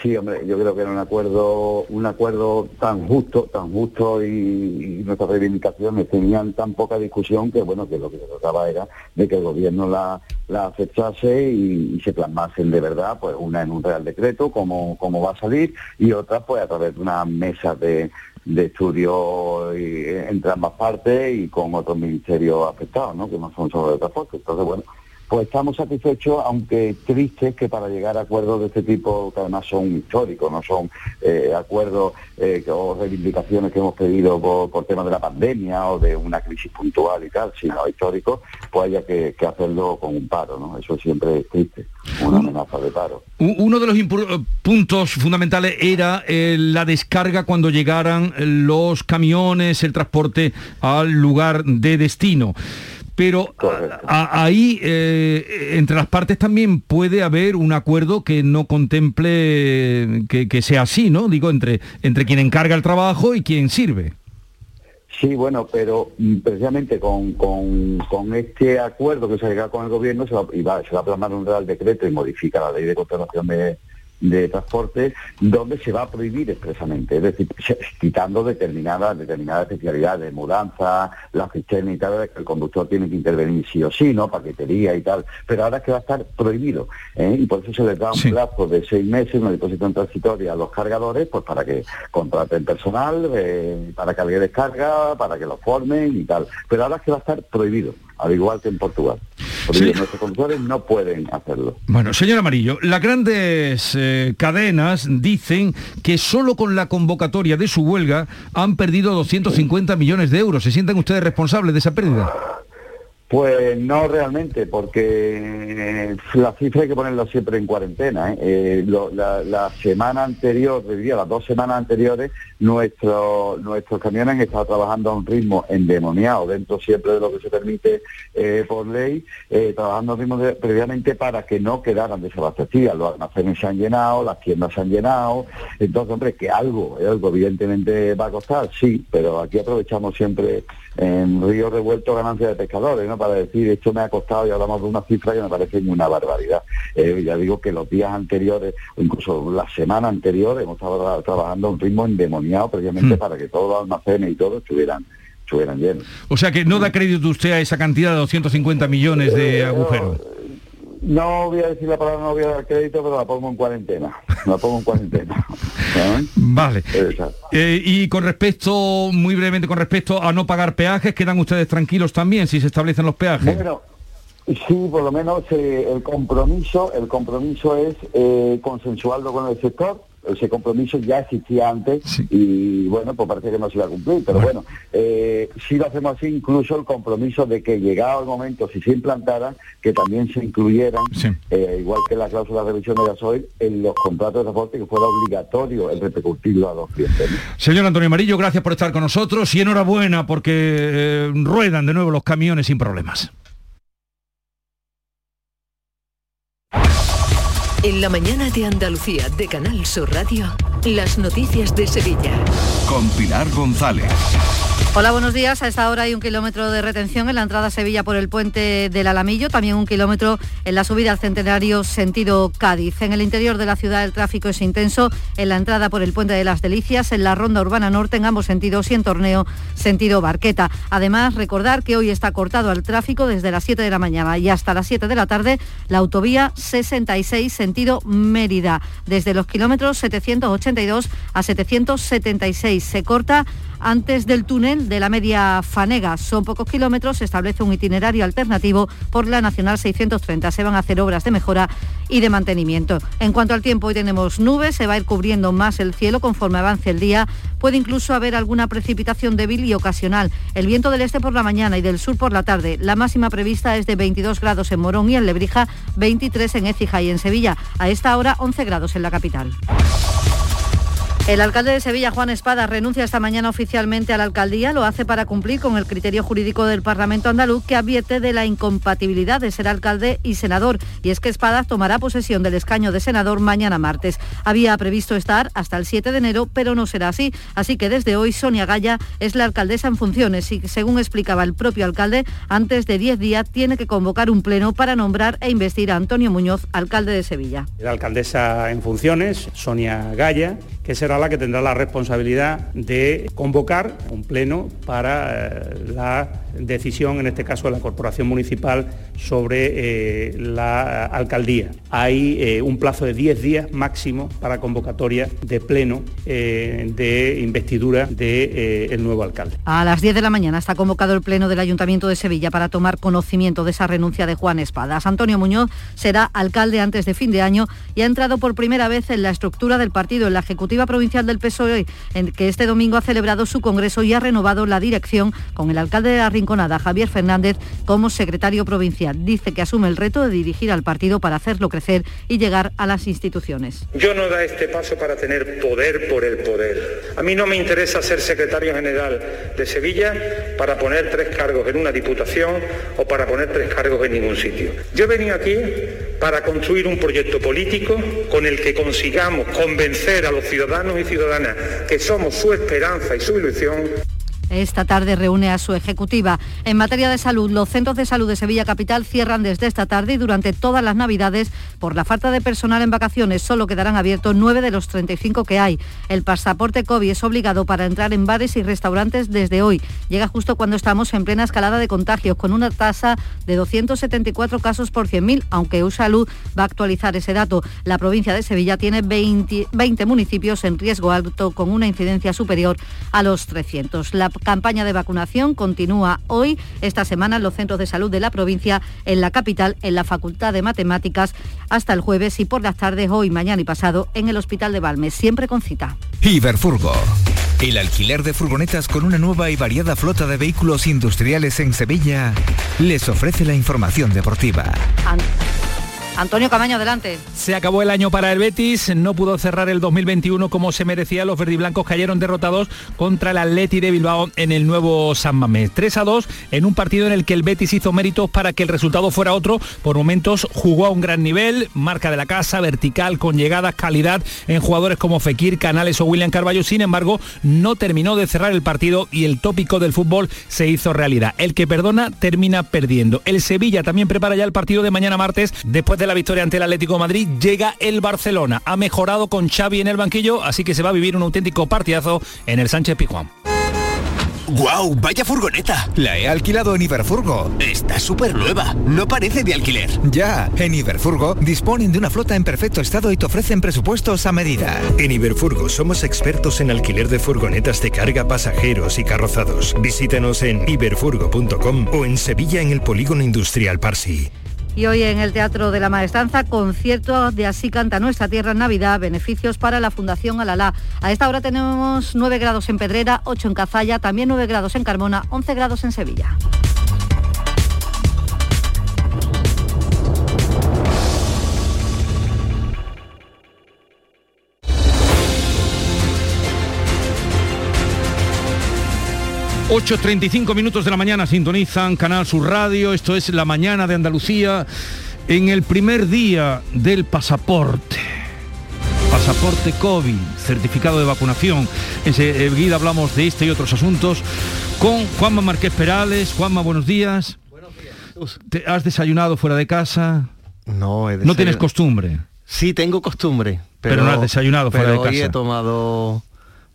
Sí, hombre, yo creo que era un acuerdo, un acuerdo tan justo, tan justo y, nuestras reivindicaciones tenían tan poca discusión que bueno, que lo que se trataba era de que el gobierno la, la aceptase y, se plasmasen de verdad, pues una en un real decreto, como, como va a salir, y otra pues a través de una mesa de, de estudio entre ambas partes y con otros ministerios afectados, ¿no? que no son solo de transporte. Entonces, bueno, pues estamos satisfechos, aunque tristes que para llegar a acuerdos de este tipo, que además son históricos, no son eh, acuerdos eh, o reivindicaciones que hemos pedido por, temas de la pandemia o de una crisis puntual y tal, sino históricos, pues haya que, hacerlo con un paro, ¿no? Eso siempre es triste, una amenaza de paro. Uno de los puntos fundamentales era eh, la descarga cuando llegaran los camiones, el transporte al lugar de destino pero ahí eh, entre las partes también puede haber un acuerdo que no contemple que, sea así, ¿no? Digo, entre, entre quien encarga el trabajo y quien sirve. Sí, bueno, pero mm, precisamente con, este acuerdo que se ha llegado con el gobierno se va, se va a plasmar un real decreto y modifica la ley de conservación de, de transporte donde se va a prohibir expresamente, es decir, quitando determinadas determinadas especialidades de mudanza, la fichera y tal, que el conductor tiene que intervenir sí o sí, ¿no? Paquetería y tal, pero ahora es que va a estar prohibido, ¿eh? y por eso se les da un plazo de seis meses, una disposición transitoria a los cargadores, pues para que contraten personal, eh, para que alguien descarga, para que lo formen y tal, pero ahora es que va a estar prohibido, al igual que en Portugal. Nuestros conductores no pueden hacerlo. Bueno, señor Amarillo, las grandes eh, cadenas dicen que solo con la convocatoria de su huelga han perdido 250 millones de euros. ¿Se sienten ustedes responsables de esa pérdida? Pues no realmente, porque eh, la cifra hay que ponerla siempre en cuarentena. ¿eh? Eh, la, semana anterior, diría las dos semanas anteriores, nuestro, nuestros camiones han estado trabajando a un ritmo endemoniado, dentro siempre de lo que se permite por ley, trabajando a un ritmo previamente para que no quedaran desabastecidas. Los almacenes se han llenado, las tiendas se han llenado. Entonces, hombre, que algo, algo evidentemente va a costar, sí, pero aquí aprovechamos siempre en río revuelto ganancia de pescadores, ¿no? Para decir, esto me ha costado y hablamos de una cifra que me parece una barbaridad. Eh, ya digo que los días anteriores, o incluso la semana anterior, hemos estado trabajando a un ritmo endemoniado previamente hmm. para que todos los almacenes y todo estuvieran estuvieran llenos. O sea que no da crédito usted a esa cantidad de 250 millones de eh, agujeros. No voy a decir la palabra, no voy a dar crédito, pero la pongo en cuarentena. La pongo en cuarentena. Vale. Eh, y con respecto, muy brevemente, con respecto a no pagar peajes, ¿quedan ustedes tranquilos también si se establecen los peajes? Bueno, sí, por lo menos eh, el compromiso, el compromiso es eh, consensuarlo con el sector ese compromiso ya existía antes y bueno, pues parece que no se iba a cumplir, pero bueno, eh, si lo hacemos así, incluso el compromiso de que llegado el momento, si se implantara, que también se incluyeran, eh, igual que la cláusula de revisión de gasoil, en los contratos de transporte que fuera obligatorio el repercutirlo a los clientes. Señor Antonio Amarillo, gracias por estar con nosotros y enhorabuena porque eh, ruedan de nuevo los camiones sin problemas. La mañana de Andalucía de Canal Sur Radio, las noticias de Sevilla. Con Pilar González. Hola, buenos días. A esta hora hay un kilómetro de retención en la entrada a Sevilla por el puente del Alamillo, también un kilómetro en la subida al Centenario sentido Cádiz. En el interior de la ciudad el tráfico es intenso en la entrada por el puente de las Delicias, en la ronda urbana norte en ambos sentidos y en torneo sentido Barqueta. Además, recordar que hoy está cortado al tráfico desde las 7 de la mañana y hasta las 7 de la tarde la autovía 66 sentido Mérida, desde los kilómetros 782 a 776. Se corta antes del túnel de la media Fanega. Son pocos kilómetros, se establece un itinerario alternativo por la Nacional 630. Se van a hacer obras de mejora y de mantenimiento. En cuanto al tiempo, hoy tenemos nubes, se va a ir cubriendo más el cielo conforme avance el día. Puede incluso haber alguna precipitación débil y ocasional. El viento del este por la mañana y del sur por la tarde. La máxima prevista es de 22 grados en Morón y en Lebrija, 23 en Écija y en Sevilla. A esta hora 11 grados en la capital. El alcalde de Sevilla, Juan Espada, renuncia esta mañana oficialmente a la alcaldía. Lo hace para cumplir con el criterio jurídico del Parlamento andaluz que advierte de la incompatibilidad de ser alcalde y senador. Y es que Espada tomará posesión del escaño de senador mañana martes. Había previsto estar hasta el 7 de enero, pero no será así. Así que desde hoy Sonia Gaya es la alcaldesa en funciones y según explicaba el propio alcalde, antes de 10 días tiene que convocar un pleno para nombrar e investir a Antonio Muñoz, alcalde de Sevilla. La alcaldesa en funciones, Sonia Gaya, que será la que tendrá la responsabilidad de convocar un pleno para eh, la decisión, en este caso de la Corporación Municipal, sobre eh, la alcaldía. Hay eh, un plazo de 10 días máximo para convocatoria de pleno de investidura del nuevo alcalde. A las 10 de la mañana está convocado el pleno del Ayuntamiento de Sevilla para tomar conocimiento de esa renuncia de Juan Espadas. Antonio Muñoz será alcalde antes de fin de año y ha entrado por primera vez en la estructura del partido en la Ejecutiva Provincial del PSOE, en que este domingo ha celebrado su congreso y ha renovado la dirección con el alcalde de la Rinconada, Javier Fernández, como secretario provincial. Dice que asume el reto de dirigir al partido para hacerlo crecer y llegar a las instituciones. Yo no da este paso para tener poder por el poder. A mí no me interesa ser secretario general de Sevilla para poner tres cargos en una diputación o para poner tres cargos en ningún sitio. Yo he venido aquí para construir un proyecto político con el que consigamos convencer a los ciudadanos y ciudadanas que somos su esperanza y su ilusión esta tarde reúne a su ejecutiva. En materia de salud, los centros de salud de Sevilla Capital cierran desde esta tarde y durante todas las Navidades por la falta de personal en vacaciones. Solo quedarán abiertos nueve de los 35 que hay. El pasaporte COVID es obligado para entrar en bares y restaurantes desde hoy. Llega justo cuando estamos en plena escalada de contagios, con una tasa de 274 casos por 100.000, aunque USALUD va a actualizar ese dato. La provincia de Sevilla tiene 20, municipios en riesgo alto con una incidencia superior a los 300. La campaña de vacunación continúa hoy, esta semana, en los centros de salud de la provincia, en la capital, en la Facultad de Matemáticas, hasta el jueves y por las tardes, hoy, mañana y pasado, en el Hospital de Balmes, siempre con cita. Iberfurgo. El alquiler de furgonetas con una nueva y variada flota de vehículos industriales en Sevilla les ofrece la información deportiva. Antonio Camaño, adelante. Se acabó el año para el Betis, no pudo cerrar el 2021 como se merecía. Los verdiblancos cayeron derrotados contra el Atleti de Bilbao en el nuevo San Mamés. 3 a 2 en un partido en el que el Betis hizo méritos para que el resultado fuera otro. Por momentos jugó a un gran nivel, marca de la casa, vertical, con llegadas, calidad en jugadores como Fekir, Canales o William Carballo. Sin embargo, no terminó de cerrar el partido y el tópico del fútbol se hizo realidad. El que perdona termina perdiendo. El Sevilla también prepara ya el partido de mañana martes después de la victoria ante el Atlético Madrid, llega el Barcelona. Ha mejorado con Xavi en el banquillo, así que se va a vivir un auténtico partidazo en el Sánchez Pizjuán. ¡Guau! ¡Vaya furgoneta! La he alquilado en Iberfurgo. Está súper nueva. No parece de alquiler. Ya, en Iberfurgo disponen de una flota en perfecto estado y te ofrecen presupuestos a medida. En Iberfurgo somos expertos en alquiler de furgonetas de carga, pasajeros y carrozados. Visítanos en iberfurgo.com o en Sevilla en el Polígono Industrial Parsi. Y hoy en el Teatro de la Maestranza, concierto de Así canta nuestra tierra en Navidad, beneficios para la Fundación Alalá. A esta hora tenemos 9 grados en Pedrera, 8 en Cazalla, también 9 grados en Carmona, 11 grados en Sevilla. ...8.35 minutos de la mañana sintonizan Canal Sur Radio... ...esto es La Mañana de Andalucía... ...en el primer día del pasaporte... ...pasaporte COVID... ...certificado de vacunación... ...enseguida hablamos de este y otros asuntos... ...con Juanma Marqués Perales... ...Juanma, buenos días... Buenos días. ¿Te ¿Has desayunado fuera de casa? No, he ¿No tienes costumbre? Sí, tengo costumbre. Pero, no has desayunado fuera pero de hoy casa. he tomado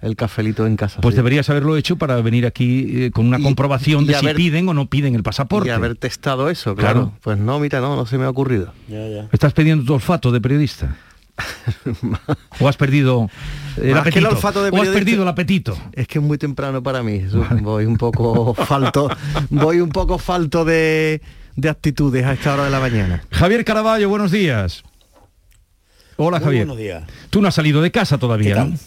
el cafelito en casa. Pues sí. deberías haberlo hecho para venir aquí eh, con una Y- comprobación y de si haber- piden o no piden el pasaporte. Y haber testado eso, claro. Claro. Pues no, mira, no, no se me ha ocurrido. ¿Estás perdiendo tu olfato de periodista? ¿O has perdido el Más que el apetito? olfato de ¿O has perdido el apetito? Es que es muy temprano para mí. Voy un poco falto, voy un poco falto de, de actitudes a esta hora de la mañana. Javier Caraballo, buenos días. Hola Muy Javier. buenos días. Tú no has salido de casa todavía, ¿Qué tal? ¿no?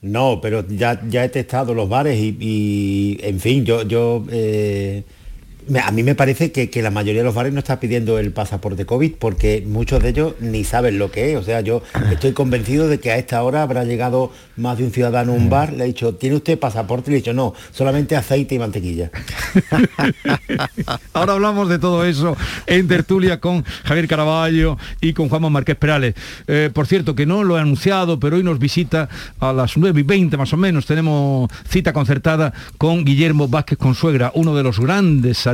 No, pero ya, ya he testado los bares y, en fin, yo, yo eh, a mí me parece que, que la mayoría de los bares no está pidiendo el pasaporte COVID porque muchos de ellos ni saben lo que es. O sea, yo estoy convencido de que a esta hora habrá llegado más de un ciudadano a un bar, le ha dicho, ¿tiene usted pasaporte? Y le he dicho, no, solamente aceite y mantequilla. Ahora hablamos de todo eso en tertulia con Javier Caraballo y con Juanma Márquez Perales. Eh, por cierto, que no lo he anunciado, pero hoy nos visita a las 9 y 20 más o menos. Tenemos cita concertada con Guillermo Vázquez Consuegra, uno de los grandes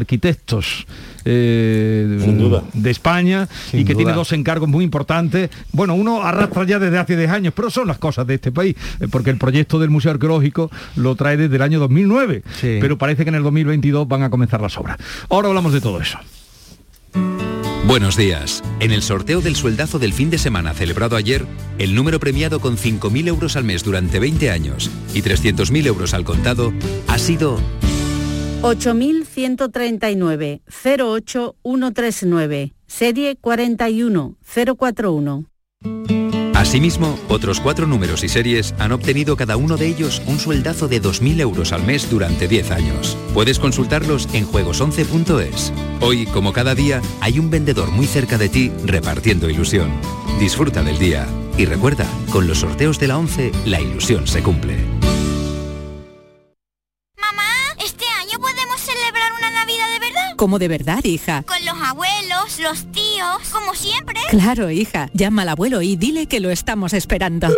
eh, Sin duda. de España y que tiene dos encargos muy importantes. Bueno, uno arrastra ya desde hace 10 años, pero son las cosas de este país, eh, porque el proyecto del Museo Arqueológico lo trae desde el año 2009, Sí. pero parece que en el 2022 van a comenzar las obras. Ahora hablamos de todo eso. Buenos días. En el sorteo del sueldazo del fin de semana celebrado ayer, el número premiado con 5.000 euros al mes durante 20 años y 300.000 euros al contado ha sido 8139 08139 serie 41041. Asimismo, otros cuatro números y series han obtenido cada uno de ellos un sueldazo de 2.000 euros al mes durante 10 años. Puedes consultarlos en juegos11.es. Hoy, como cada día, hay un vendedor muy cerca de ti repartiendo ilusión. Disfruta del día. Y recuerda, con los sorteos de la 11, la ilusión se cumple. Navidad de verdad? ¿Cómo de verdad, hija? Con los abuelos, los tíos, como siempre. Claro, hija. Llama al abuelo y dile que lo estamos esperando.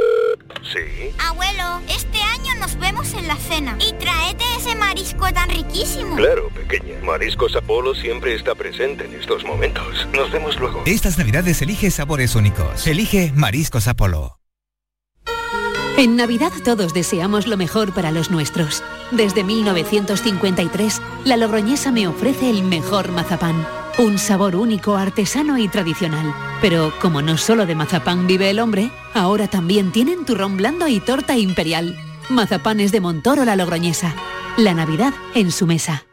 Sí. Abuelo, este año nos vemos en la cena. Y tráete ese marisco tan riquísimo. Claro, pequeña. Mariscos Apolo siempre está presente en estos momentos. Nos vemos luego. Estas navidades elige sabores únicos. Elige Mariscos Apolo. En Navidad todos deseamos lo mejor para los nuestros. Desde 1953, la Logroñesa me ofrece el mejor mazapán. Un sabor único, artesano y tradicional. Pero como no solo de mazapán vive el hombre, ahora también tienen turrón blando y torta imperial. Mazapanes de Montoro la Logroñesa. La Navidad en su mesa.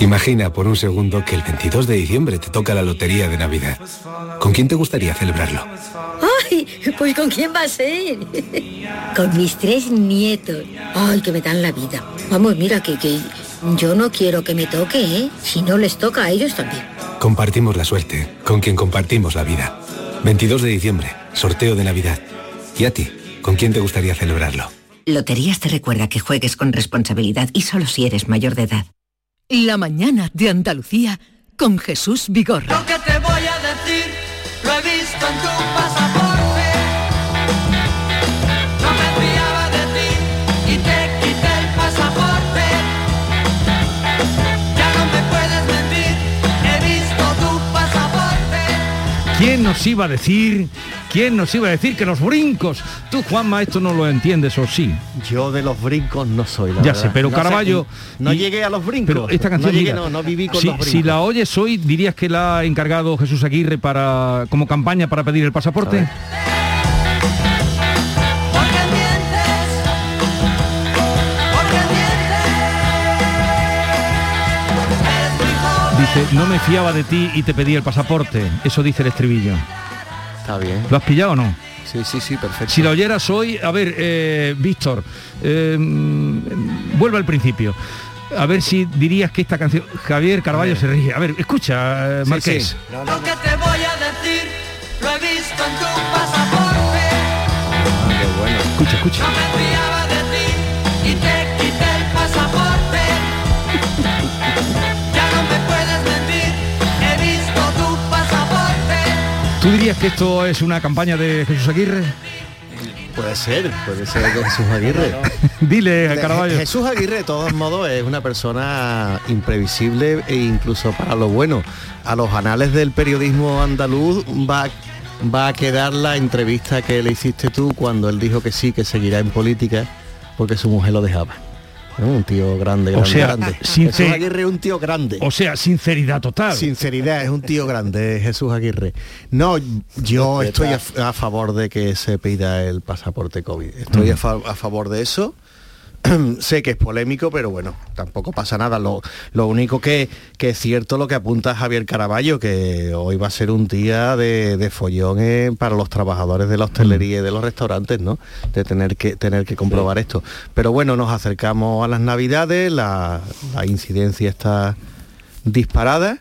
Imagina por un segundo que el 22 de diciembre te toca la lotería de Navidad. ¿Con quién te gustaría celebrarlo? ¡Ay! Pues ¿con quién va a ser? Con mis tres nietos. ¡Ay, que me dan la vida! Vamos, mira, que, que yo no quiero que me toque, ¿eh? Si no les toca a ellos también. Compartimos la suerte, con quien compartimos la vida. 22 de diciembre, sorteo de Navidad. ¿Y a ti? ¿Con quién te gustaría celebrarlo? Loterías te recuerda que juegues con responsabilidad y solo si eres mayor de edad. La mañana de Andalucía con Jesús Vigorra. Lo que te voy a decir lo he visto en tu pasaporte. ¿Quién nos iba a decir? ¿Quién nos iba a decir que los brincos? Tú, Juanma, esto no lo entiendes o sí. Yo de los brincos no soy, la Ya verdad. sé, pero No Caravaggio... no y- llegué a los brincos. Pero esta canción... no, llegué, mira, no, no viví con si, los brincos. si la oyes hoy, dirías que la ha encargado Jesús Aguirre para como campaña para pedir el pasaporte. Dice, no me fiaba de ti y te pedí el pasaporte. Eso dice el estribillo. Está bien. ¿Lo has pillado o no? Sí, sí, sí, perfecto. Si la oyeras hoy, a ver, eh, Víctor, eh, vuelve al principio. A ver si dirías que esta canción... Javier Carballo se ríe. A ver, escucha, eh, Sí, Marqués. sí. Lo que te voy a decir lo he visto en tu pasaporte. Escucha, escucha. No me fiaba ¿Tú dirías que esto es una campaña de Jesús Aguirre? Puede ser, puede ser de Jesús Aguirre. Dile, De- Carballo. Jesús Aguirre, de todos modos, es una persona imprevisible e incluso para lo bueno. A los anales del periodismo andaluz va, va a quedar la entrevista que le hiciste tú cuando él dijo que sí, que seguirá en política porque su mujer lo dejaba. Un tío grande, O grande, sea, grande. sincer- Jesús Aguirre es un tío grande. O sea, sinceridad total. Sinceridad, es un tío grande, Jesús Aguirre. No, yo estoy a, favor de que se pida el pasaporte COVID. Estoy a, fa- a favor de eso. sé que es polémico, pero bueno, tampoco pasa nada. Lo, lo único que, que es cierto lo que apunta Javier Caraballo, que hoy va a ser un día de, de follón eh, para los trabajadores de la hostelería y de los restaurantes, ¿no? De tener que, tener que comprobar esto. Pero bueno, nos acercamos a las navidades, la, la incidencia está disparada.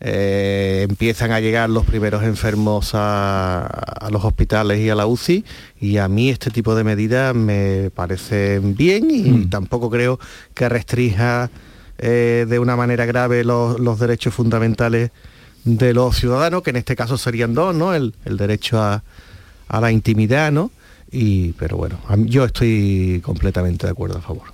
Eh, empiezan a llegar los primeros enfermos a, a los hospitales y a la UCI y a mí este tipo de medidas me parecen bien y tampoco creo que restrinja eh, de una manera grave los, los derechos fundamentales de los ciudadanos, que en este caso serían dos, ¿no? El, el derecho a, a la intimidad, ¿no? Y, pero bueno, mí- yo estoy completamente de acuerdo a favor.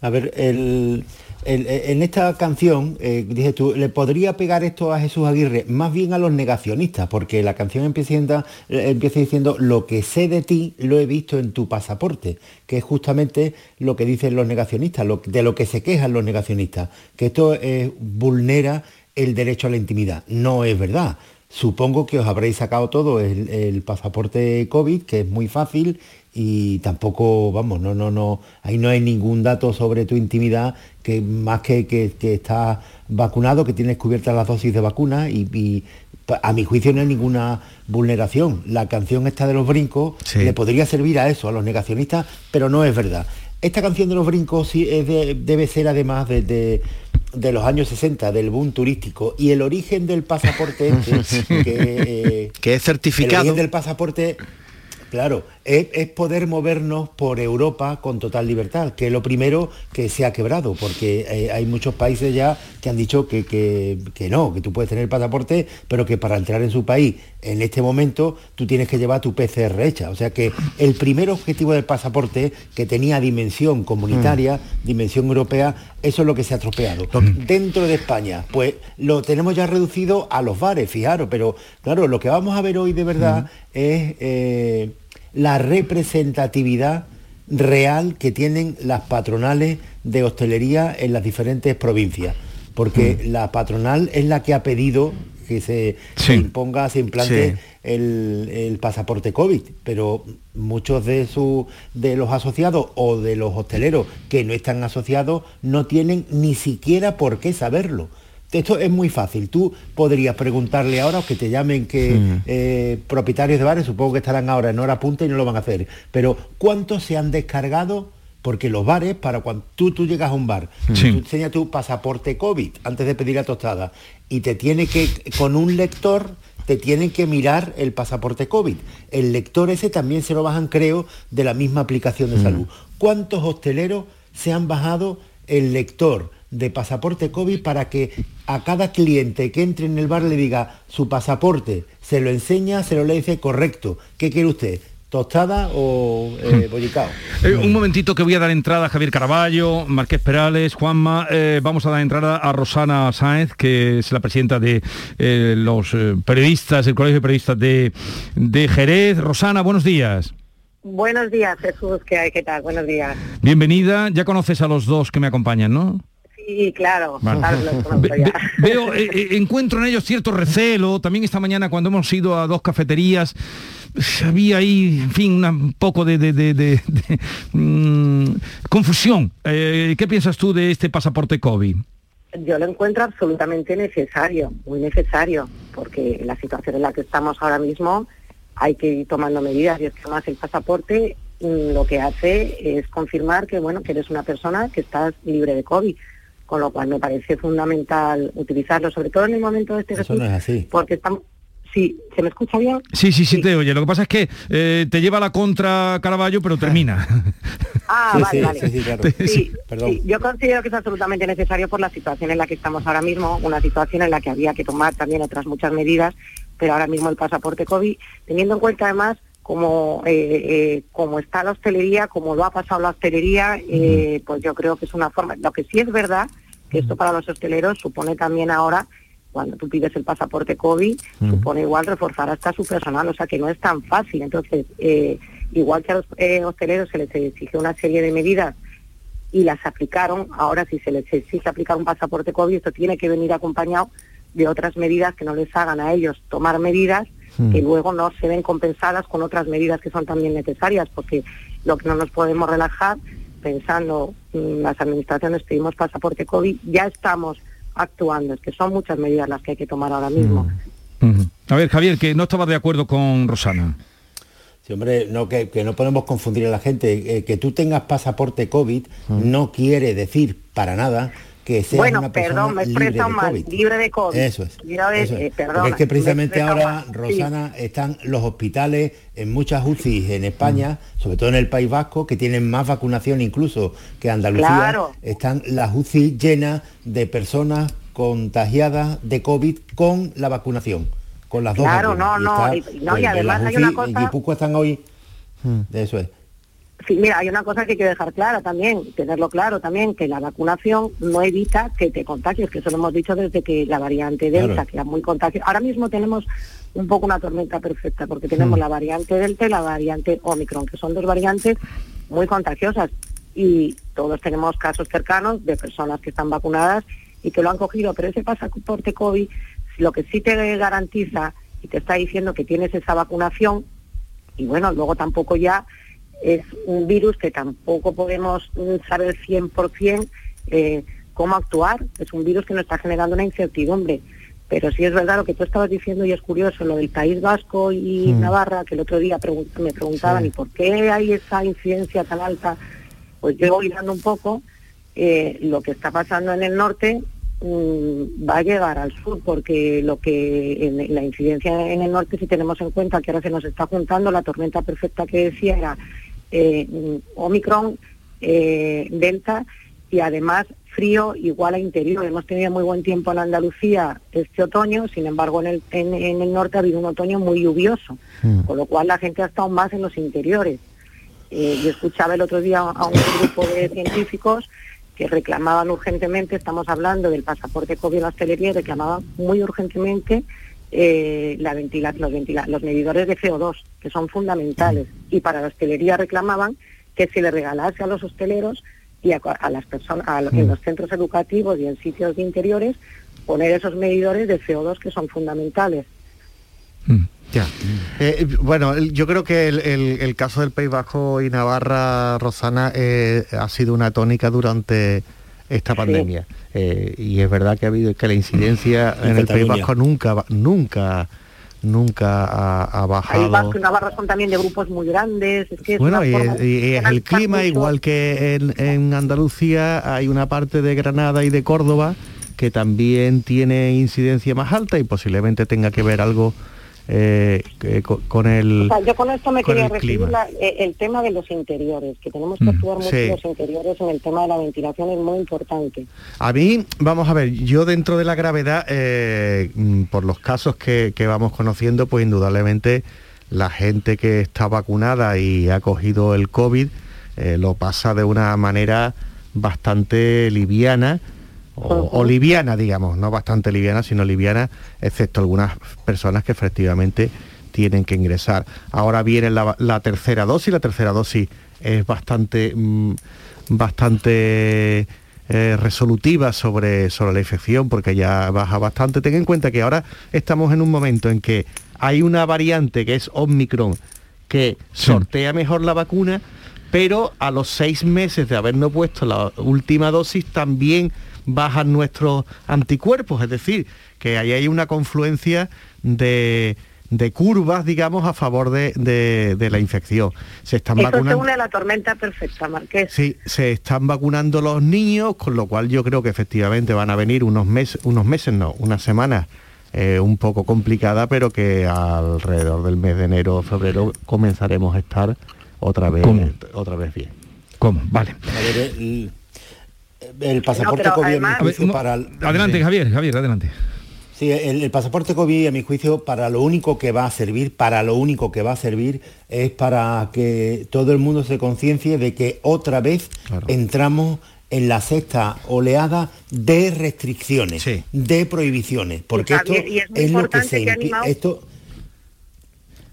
A ver, el, el- en esta canción, eh, dices tú, ¿le podría pegar esto a Jesús Aguirre? Más bien a los negacionistas, porque la canción empieza, eh, empieza diciendo, lo que sé de ti lo he visto en tu pasaporte, que es justamente lo que dicen los negacionistas, lo- de lo que se quejan los negacionistas, que esto eh, vulnera el derecho a la intimidad. No es verdad. Supongo que os habréis sacado todo el, el pasaporte COVID, que es muy fácil y tampoco, vamos, no, no, no, ahí no hay ningún dato sobre tu intimidad que más que que, que estás vacunado, que tienes cubiertas las dosis de vacuna y, a mi juicio no hay ninguna vulneración. La canción esta de los brincos Sí. le podría servir a eso, a los negacionistas, pero no es verdad. Esta canción de los brincos sí es de- debe ser además de, de- de los años 60, del boom turístico, y el origen del pasaporte este, que, eh, Que es certificado. el origen del pasaporte, claro, es, es poder movernos por Europa con total libertad, que es lo primero que se ha quebrado, porque eh, hay muchos países ya que han dicho que, que- que no, que tú puedes tener el pasaporte, pero que para entrar en su país en este momento tú tienes que llevar tu PCR hecha. O sea que el primer objetivo del pasaporte, que tenía dimensión comunitaria, dimensión europea, eso es lo que se ha estropeado. Dentro de España, pues lo tenemos ya reducido a los bares, fijaros, pero claro, lo que vamos a ver hoy de verdad es eh, la representatividad real que tienen las patronales de hostelería en las diferentes provincias. Porque la patronal es la que ha pedido que se, imponga, se implante Sí. el, el pasaporte COVID, pero muchos de, su, de los asociados o de los hosteleros que no están asociados no tienen ni siquiera por qué saberlo. Esto es muy fácil. Tú podrías preguntarle ahora o que te llamen que eh, propietarios de bares, supongo que estarán ahora en hora punta y no lo van a hacer. Pero ¿cuántos se han descargado? Porque los bares, para cuando tú, tú llegas a un bar, Sí. tú enseñas tu pasaporte COVID antes de pedir la tostada y te tiene que, con un lector, te tienen que mirar el pasaporte COVID. El lector ese también se lo bajan, creo, de la misma aplicación de salud. ¿Cuántos hosteleros se han bajado el lector de pasaporte COVID para que a cada cliente que entre en el bar le diga su pasaporte, se lo enseña, se lo le dice correcto. ¿Qué quiere usted? ¿Tostada o eh, bollicao? Eh, un momentito que voy a dar entrada a Javier Caraballo, Marqués Perales, Juanma. eh, vamos a dar entrada a Rosana Sáenz, que es la presidenta de eh, los periodistas, el Colegio de Periodistas de, de Jerez. Rosana, buenos días. Buenos días, Jesús, ¿qué hay? ¿Qué tal? Buenos días. Bienvenida. Ya conoces a los dos que me acompañan, ¿no? Sí, claro, Vale. claro, Ve- veo, eh, eh, encuentro en ellos cierto recelo. También esta mañana cuando hemos ido a dos cafeterías, había ahí, en fin, una- un poco de, de- de- de- de, mm, confusión. Eh, ¿Qué piensas tú de este pasaporte COVID? Yo lo encuentro absolutamente necesario, muy necesario, porque la situación en la que estamos ahora mismo hay que ir tomando medidas y es que además el pasaporte mm, lo que hace es confirmar que bueno que eres una persona que estás libre de COVID, con lo cual me parece fundamental utilizarlo, sobre todo en el momento de este Eso no es así. porque estamos sí, ¿se me escucha bien? Sí, sí, sí, te oye. Lo que pasa es que eh, te lleva la contra Caraballo, pero termina. Ah, Sí, vale, sí, vale. sí, sí, claro. Sí, Sí, sí, yo considero que es absolutamente necesario por la situación en la que estamos ahora mismo, una situación en la que había que tomar también otras muchas medidas, pero ahora mismo el pasaporte COVID, teniendo en cuenta además como, eh, eh, como está la hostelería, como lo ha pasado la hostelería, eh, pues yo creo que es una forma. Lo que sí es verdad, que esto para los hosteleros supone también ahora, cuando tú pides el pasaporte COVID, supone igual reforzar hasta su personal, o sea que no es tan fácil. Entonces, eh, igual que a los eh, hosteleros se les exige una serie de medidas y las aplicaron, ahora si se les exige aplicar un pasaporte COVID, esto tiene que venir acompañado de otras medidas que no les hagan a ellos tomar medidas que luego no se ven compensadas con otras medidas que son también necesarias, porque lo que no nos podemos relajar pensando mm, las administraciones pedimos pasaporte COVID, ya estamos actuando, es que son muchas medidas las que hay que tomar ahora mismo. Ujú. A ver, Javier, que no estabas de acuerdo con Rosana. Sí, hombre, no, que, que no podemos confundir a la gente. Eh, que tú tengas pasaporte COVID no quiere decir para nada que seas Bueno, una persona perdón, me he libre de mal, COVID. libre de COVID. Eso es. Libre- eso es. eh, perdona, Porque es que precisamente ahora, mal, sí. Rosana, están los hospitales en muchas UCIs en España, sobre todo en el País Vasco, que tienen más vacunación incluso que Andalucía. Claro. Están las UCI llenas de personas contagiadas de COVID con la vacunación, con las dos Claro, vacunas. no, no, está- y- no, y en además hay una UCI En cosa- Guipúzcoa están hoy... De eso es. Sí, mira, hay una cosa que hay que dejar clara también, tenerlo claro también, que la vacunación no evita que te contagies, que eso lo hemos dicho desde que la variante Delta, Claro. que era muy contagiosa. Ahora mismo tenemos un poco una tormenta perfecta, porque tenemos Mm. la variante Delta y la variante Omicron, que son dos variantes muy contagiosas. Y todos tenemos casos cercanos de personas que están vacunadas y que lo han cogido, pero ese pasaporte COVID, lo que sí te garantiza y te está diciendo que tienes esa vacunación, y bueno, luego tampoco ya es un virus que tampoco podemos mm, saber 100% eh, cómo actuar. Es un virus que nos está generando una incertidumbre. Pero sí es verdad lo que tú estabas diciendo y es curioso, lo del País Vasco y Mm. Navarra, que el otro día pregun- me preguntaban, ¿y por qué hay esa incidencia tan alta? Pues yo voy dando un poco, eh, lo que está pasando en el norte mm, va a llegar al sur, porque lo que en la incidencia en el norte, si tenemos en cuenta que ahora se nos está juntando la tormenta perfecta que decía era eh, Omicron, eh, Delta y además frío igual a interior. Hemos tenido muy buen tiempo en Andalucía este otoño, sin embargo en el, en, en el norte ha habido un otoño muy lluvioso, con lo cual la gente ha estado más en los interiores. Eh, yo escuchaba el otro día a un grupo de científicos que reclamaban urgentemente, estamos hablando del pasaporte COVID en la hostelería, reclamaban muy urgentemente eh, la ventila- los, ventila- los medidores de CO2, que son fundamentales. Y para la hostelería reclamaban que se le regalase a los hosteleros y a, a las personas, a, en los centros educativos y en sitios de interiores, poner esos medidores de CO2 que son fundamentales. Ya. Eh, bueno, el- yo creo que el, el- el caso del País Vasco y Navarra, Rosana, eh, ha sido una tónica durante esta pandemia. Eh, y es verdad que ha habido que la incidencia En en el País. Vasco nunca, nunca, nunca ha, bajado. Vasco y Navarra son también de grupos muy grandes. Es que es Bueno, y, es- y es el clima, mucho. igual que en, en Andalucía hay una parte de Granada y de Córdoba que también tiene incidencia más alta y posiblemente tenga que ver algo eh, co- con el... O sea, yo con esto me con quería el referir eh, el tema de los interiores, que tenemos que Mm, actuar mucho sí. los interiores en el tema de la ventilación, es muy importante. A mí, vamos a ver, yo dentro de la gravedad, eh, mm, por los casos que, que vamos conociendo, pues indudablemente la gente que está vacunada y ha cogido el COVID eh, lo pasa de una manera bastante liviana, o, o liviana, digamos, no bastante liviana, sino liviana, excepto algunas personas que efectivamente tienen que ingresar. Ahora viene la, la tercera dosis, la tercera dosis es bastante, mm, bastante eh, resolutiva sobre, sobre la infección porque ya baja bastante. Ten en cuenta que ahora estamos en un momento en que hay una variante que es Omicron que sortea mejor la vacuna, pero a los seis meses de habernos puesto la última dosis también bajan nuestros anticuerpos, es decir, que ahí hay una confluencia de, de curvas, digamos, a favor de, de- de la infección. Se están Eso se vacunando. une a la tormenta perfecta, Marqués. Sí, se están vacunando los niños, con lo cual yo creo que efectivamente van a venir unos meses, unos meses no, unas semanas eh, un poco complicada, pero que alrededor del mes de enero o febrero comenzaremos a estar otra vez, ¿Cómo? otra vez bien. ¿Cómo? Vale. A ver, el, el pasaporte pero COVID, a mi juicio, no, para... el- adelante. Javier, Javier, adelante. Sí, el, el pasaporte COVID, a mi juicio, para lo único que va a servir, para lo único que va a servir es para que todo el mundo se conciencie de que otra vez entramos en la sexta oleada de restricciones, de prohibiciones, porque esto es lo que se que esto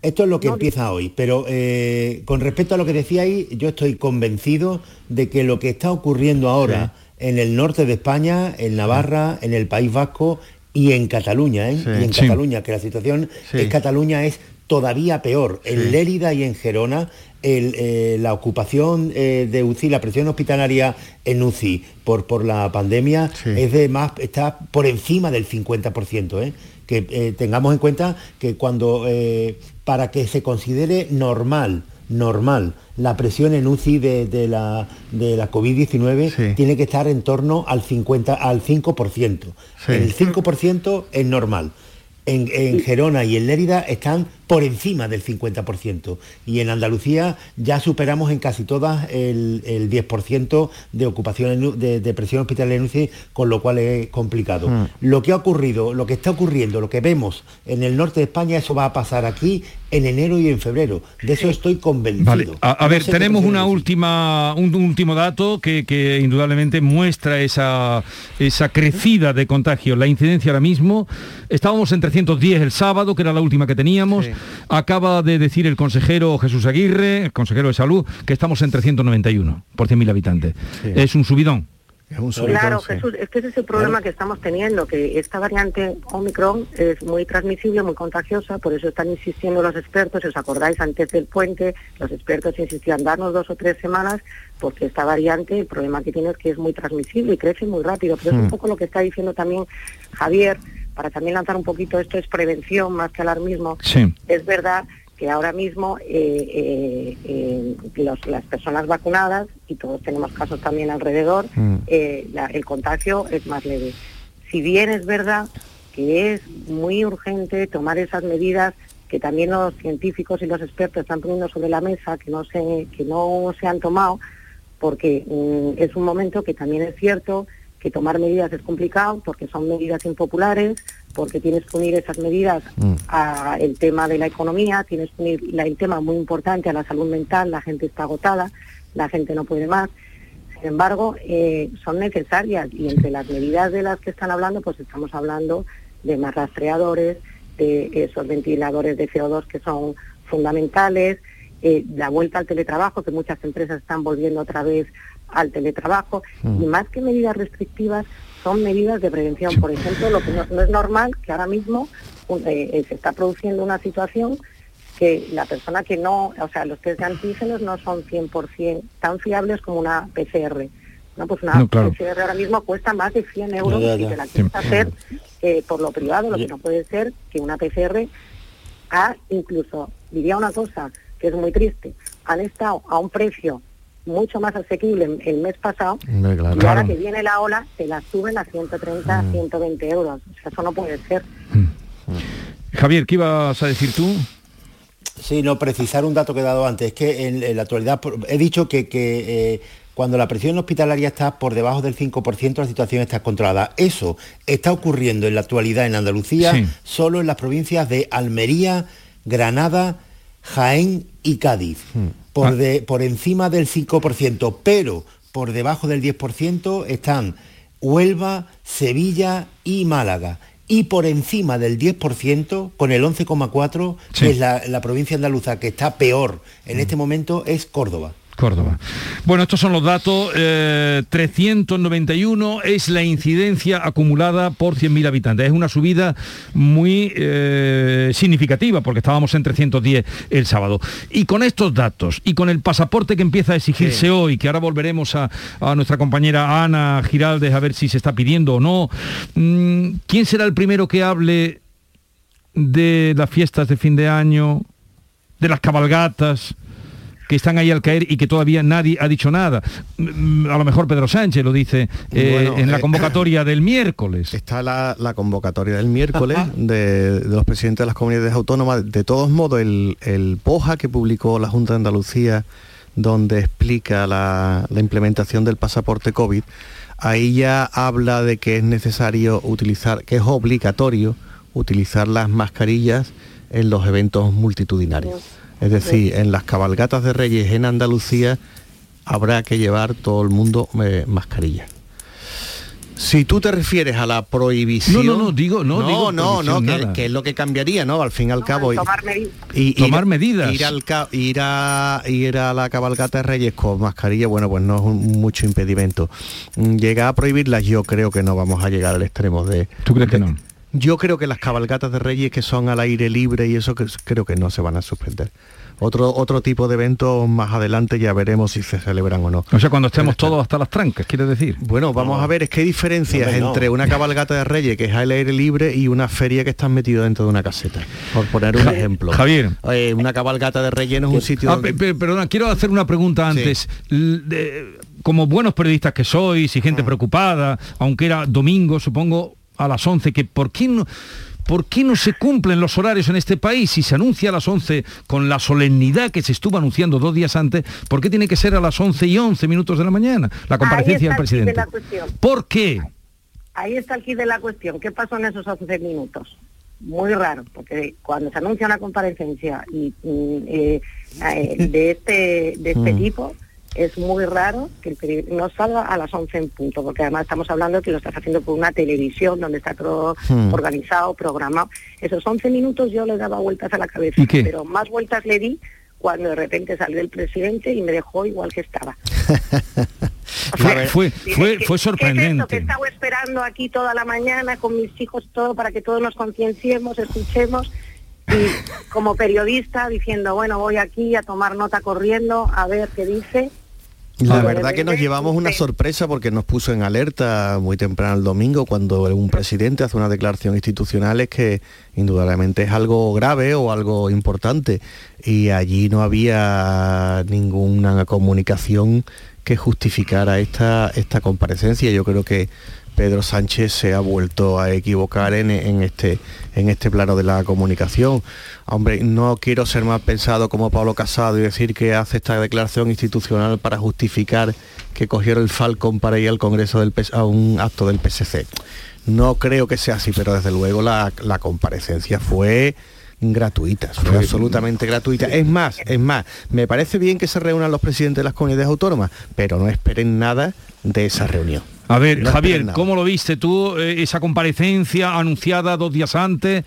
esto es lo que empieza hoy, pero eh, con respecto a lo que decíais, yo estoy convencido de que lo que está ocurriendo ahora en el norte de España, en Navarra, en el País Vasco y en Cataluña, ¿eh? y en Sí. Cataluña, que la situación Sí. en Cataluña es todavía peor. En. Lérida y en Gerona, el, eh, la ocupación eh, de UCI, la presión hospitalaria en UCI por, por la pandemia es de más, está por encima del 50%. ¿eh? Que tengamos en cuenta que cuando para que se considere normal, normal, la presión en UCI de, de la, de la COVID-19 tiene que estar en torno al 50, al 5%. Sí. El 5% es normal. En, en Gerona y en Lérida están por encima del 50%. Y en Andalucía ya superamos en casi todas el, el 10% de ocupación de, de presión hospitalaria en UCI, con lo cual es complicado. Mm. Lo que ha ocurrido, lo que está ocurriendo, lo que vemos en el norte de España, eso va a pasar aquí en enero y en febrero. De eso estoy convencido. Vale, a, a No ver, tenemos una decir. última, un, un último dato que, que indudablemente muestra esa, esa crecida de contagio. La incidencia ahora mismo, estábamos en 310 el sábado, que era la última que teníamos. Acaba de decir el consejero Jesús Aguirre, el consejero de salud, que estamos en 391 por 100.000 habitantes. Es un subidón. Claro, Jesús, es que ese es el problema que estamos teniendo, que esta variante Omicron es muy transmisible, muy contagiosa, por eso están insistiendo los expertos, si os acordáis antes del puente, los expertos insistían darnos dos o tres semanas, porque esta variante, el problema que tiene es que es muy transmisible y crece muy rápido, pero es un Hmm. poco lo que está diciendo también Javier, para también lanzar un poquito, esto es prevención más que alarmismo, Sí. es verdad que ahora mismo eh, eh, eh, los- las personas vacunadas, y todos tenemos casos también alrededor, Mm. la- el contagio es más leve. Si bien es verdad que es muy urgente tomar esas medidas que también los científicos y los expertos están poniendo sobre la mesa, que no se, que no se han tomado, porque mm, es un momento que también es cierto que tomar medidas es complicado, porque son medidas impopulares, porque tienes que unir esas medidas a el tema de la economía, tienes que unir la- el tema muy importante a la salud mental, la gente está agotada, la gente no puede más. Sin embargo, eh, son necesarias y entre las medidas de las que están hablando, pues estamos hablando de más rastreadores, de esos ventiladores de CO2 que son fundamentales eh, la vuelta al teletrabajo, que muchas empresas están volviendo otra vez al teletrabajo, y más que medidas restrictivas, son medidas de prevención. Por ejemplo, lo que no, no es normal que ahora mismo eh, eh, se está produciendo una situación que la persona que no, o sea, los test de antígenos no son 100% tan fiables como una PCR. No, pues una No, claro. PCR ahora mismo cuesta más de 100 euros Ya, ya, si ya. te la quieres Sí. hacer eh, por lo privado, lo Ya. que no puede ser que una PCR ha incluso, diría una cosa que es muy triste, han estado a un precio mucho más asequible el- el mes pasado Hombre, claro. y ahora que viene la ola te la suben a 130, 120 euros. O sea, eso no puede ser. Javier, ¿qué ibas a decir tú? Sí, no, precisar un dato que he dado antes. Es que en, en la actualidad he dicho que, que, eh, cuando la presión hospitalaria está por debajo del 5%, la situación está controlada. Eso está ocurriendo en la actualidad en Andalucía, Sí. solo en las provincias de Almería, Granada, Jaén y Cádiz. Por, de- por encima del 5%, pero por debajo del 10% están Huelva, Sevilla y Málaga. Y por encima del 10%, con el 11,4%, Sí. que es la, la provincia andaluza que está peor en este momento, es Córdoba. Córdoba. Bueno, estos son los datos. eh, 391 es la incidencia acumulada por 100.000 habitantes. Es una subida muy eh, significativa porque estábamos en 310 el sábado. Y con estos datos y con el pasaporte que empieza a exigirse Sí. hoy, que ahora volveremos a, a nuestra compañera Ana Giraldes a ver si se está pidiendo o no, mm, ¿quién será el primero que hable de las fiestas de fin de año, de las cabalgatas? Que están ahí al caer y que todavía nadie ha dicho nada. Mm, A lo mejor Pedro Sánchez lo dice eh, Bueno, en la eh, convocatoria del miércoles. Está la, la convocatoria del miércoles de, de los presidentes de las comunidades autónomas. De todos modos, el, el POJA que publicó la Junta de Andalucía, donde explica la, la implementación del pasaporte COVID, ahí ya habla de que es necesario utilizar, que es obligatorio utilizar las mascarillas en los eventos multitudinarios. Es decir, en las cabalgatas de Reyes en Andalucía habrá que llevar todo el mundo eh, mascarilla. Si tú te refieres a la prohibición... No, no, no, digo- no digo no, no, que, que es lo que cambiaría, ¿no? Al fin y al cabo... y- Tomar medidas. y- Tomar ir- medidas. Ir, al ir a, ir a la cabalgata de Reyes con mascarilla, bueno, pues no es un- mucho impedimento. Mm, Llegar a prohibirlas, yo creo que no vamos a llegar al extremo de... ¿Tú crees que no? Yo creo que las cabalgatas de Reyes que son al aire libre y eso que creo que no se van a suspender. Otro, otro tipo de eventos más adelante ya veremos si se celebran o no. O sea, cuando estemos todos hasta las trancas, quiere decir. Bueno, vamos a ver, es que hay diferencias no. entre una cabalgata de Reyes que es al aire libre y una feria que están metido dentro de una caseta. Por poner un ejemplo. Javier. Eh, una cabalgata de Reyes no es un sitio... Ah, donde- perdona, quiero hacer una pregunta antes. Como buenos periodistas que sois y Ah. gente preocupada, aunque era domingo, supongo, a las 11, que ¿por qué no... ¿Por qué no se cumplen los horarios en este país? Si se anuncia a las 11 con la solemnidad que se estuvo anunciando dos días antes, ¿por qué tiene que ser a las 11 y 11 minutos de la mañana la comparecencia del de presidente? la cuestión. ¿Por qué? Ahí está el kit de la cuestión. ¿Qué pasó en esos 11 minutos? Muy raro, porque cuando se anuncia una comparecencia y, mm, eh, eh, de este, de este Mm. tipo, es muy raro que el periódico no salga a las 11 en punto, porque además estamos hablando que lo estás haciendo por una televisión donde está todo Mm. organizado, programado. Esos 11 minutos yo le daba vueltas a la cabeza, pero más vueltas le di cuando de repente salió el presidente y me dejó igual que estaba. Fue, fue, Dije, fue, ¿qué- fue ¿Qué es esto que sorprendente. he estado esperando aquí toda la mañana con mis hijos todo para que todos nos concienciemos, escuchemos y como periodista diciendo, bueno, voy aquí a tomar nota corriendo a ver qué dice. La verdad que nos llevamos una sorpresa porque nos puso en alerta muy temprano el domingo cuando un presidente hace una declaración institucional es que indudablemente es algo grave o algo importante y allí no había ninguna comunicación que justificara esta, esta comparecencia. Yo creo que Pedro Sánchez se ha vuelto a equivocar en, en este, en este plano de la comunicación. Hombre, no quiero ser más pensado como Pablo Casado y decir que hace esta declaración institucional para justificar que cogieron el Falcon para ir al Congreso del a un acto del PSC. No creo que sea así, pero desde luego la, la comparecencia fue gratuita, fue absolutamente gratuita. Es más, es más, me parece bien que se reúnan los presidentes de las comunidades autónomas, pero no esperen nada de esa reunión. A ver, No Javier. ¿cómo lo viste tú, eh, esa comparecencia anunciada dos días antes?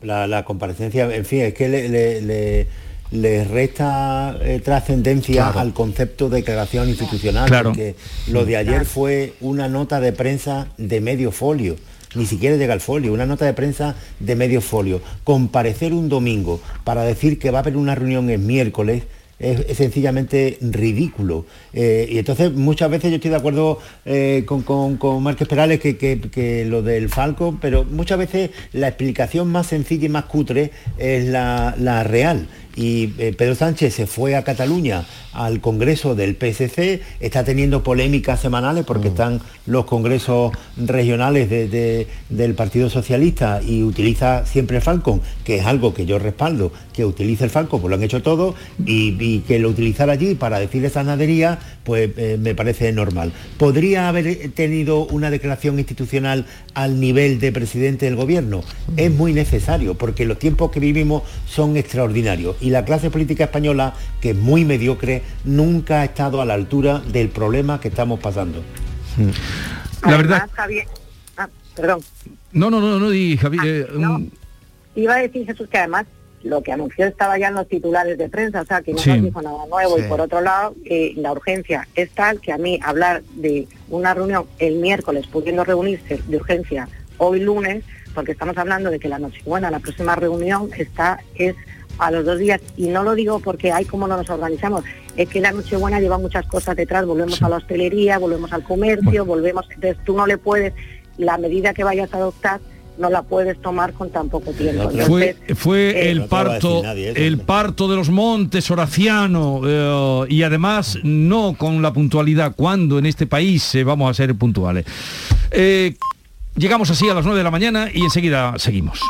La, la comparecencia, en fin, es que le, le- le- le resta eh, trascendencia Claro. al concepto de declaración institucional, Claro. porque lo de ayer fue una nota de prensa de medio folio. Ni siquiera llega al folio, una nota de prensa de medio folio. Comparecer un domingo para decir que va a haber una reunión el miércoles es, sencillamente ridículo. Eh, y entonces muchas veces yo estoy de acuerdo eh, con, con, con Márquez Perales que, que- que lo del Falco, pero muchas veces la explicación más sencilla y más cutre es la, la real. Y eh, Pedro Sánchez se fue a Cataluña al Congreso del PSC, está teniendo polémicas semanales porque están los congresos regionales de- de- del Partido Socialista y utiliza siempre el Falcon, que es algo que yo respaldo, que utilice el Falcon, pues lo han hecho todos, y, y que lo utilizara allí para decir esa nadería, pues eh, me parece normal. ¿Podría haber tenido una declaración institucional al nivel de presidente del gobierno? Es muy necesario, porque los tiempos que vivimos son extraordinarios y la clase política española, que es muy mediocre, nunca ha estado a la altura del problema que estamos pasando. La verdad, Además, Javier- ah, perdón. no, no, no, no, di, Javi, eh, un- Iba a decir Jesús que además lo que anunció estaba ya en los titulares de prensa, o sea, que no Sí. nos dijo nada nuevo. Sí. Y por otro lado, eh, la urgencia es tal que a mí hablar de una reunión el miércoles, pudiendo reunirse de urgencia hoy lunes, porque estamos hablando de que la Nochebuena, la próxima reunión, está es a los dos días. Y no lo digo porque hay como no nos organizamos, es que la Nochebuena lleva muchas cosas detrás, volvemos a la hostelería, volvemos al comercio, volvemos, entonces tú no le puedes, la medida que vayas a adoptar, no la puedes tomar con tan poco tiempo. fue, Entonces, fue eh, el parto, nadie el parto de los montes Horaciano eh, y además no con la puntualidad cuando en este país eh, vamos a ser puntuales. Eh, llegamos así a las 9 de la mañana y enseguida seguimos.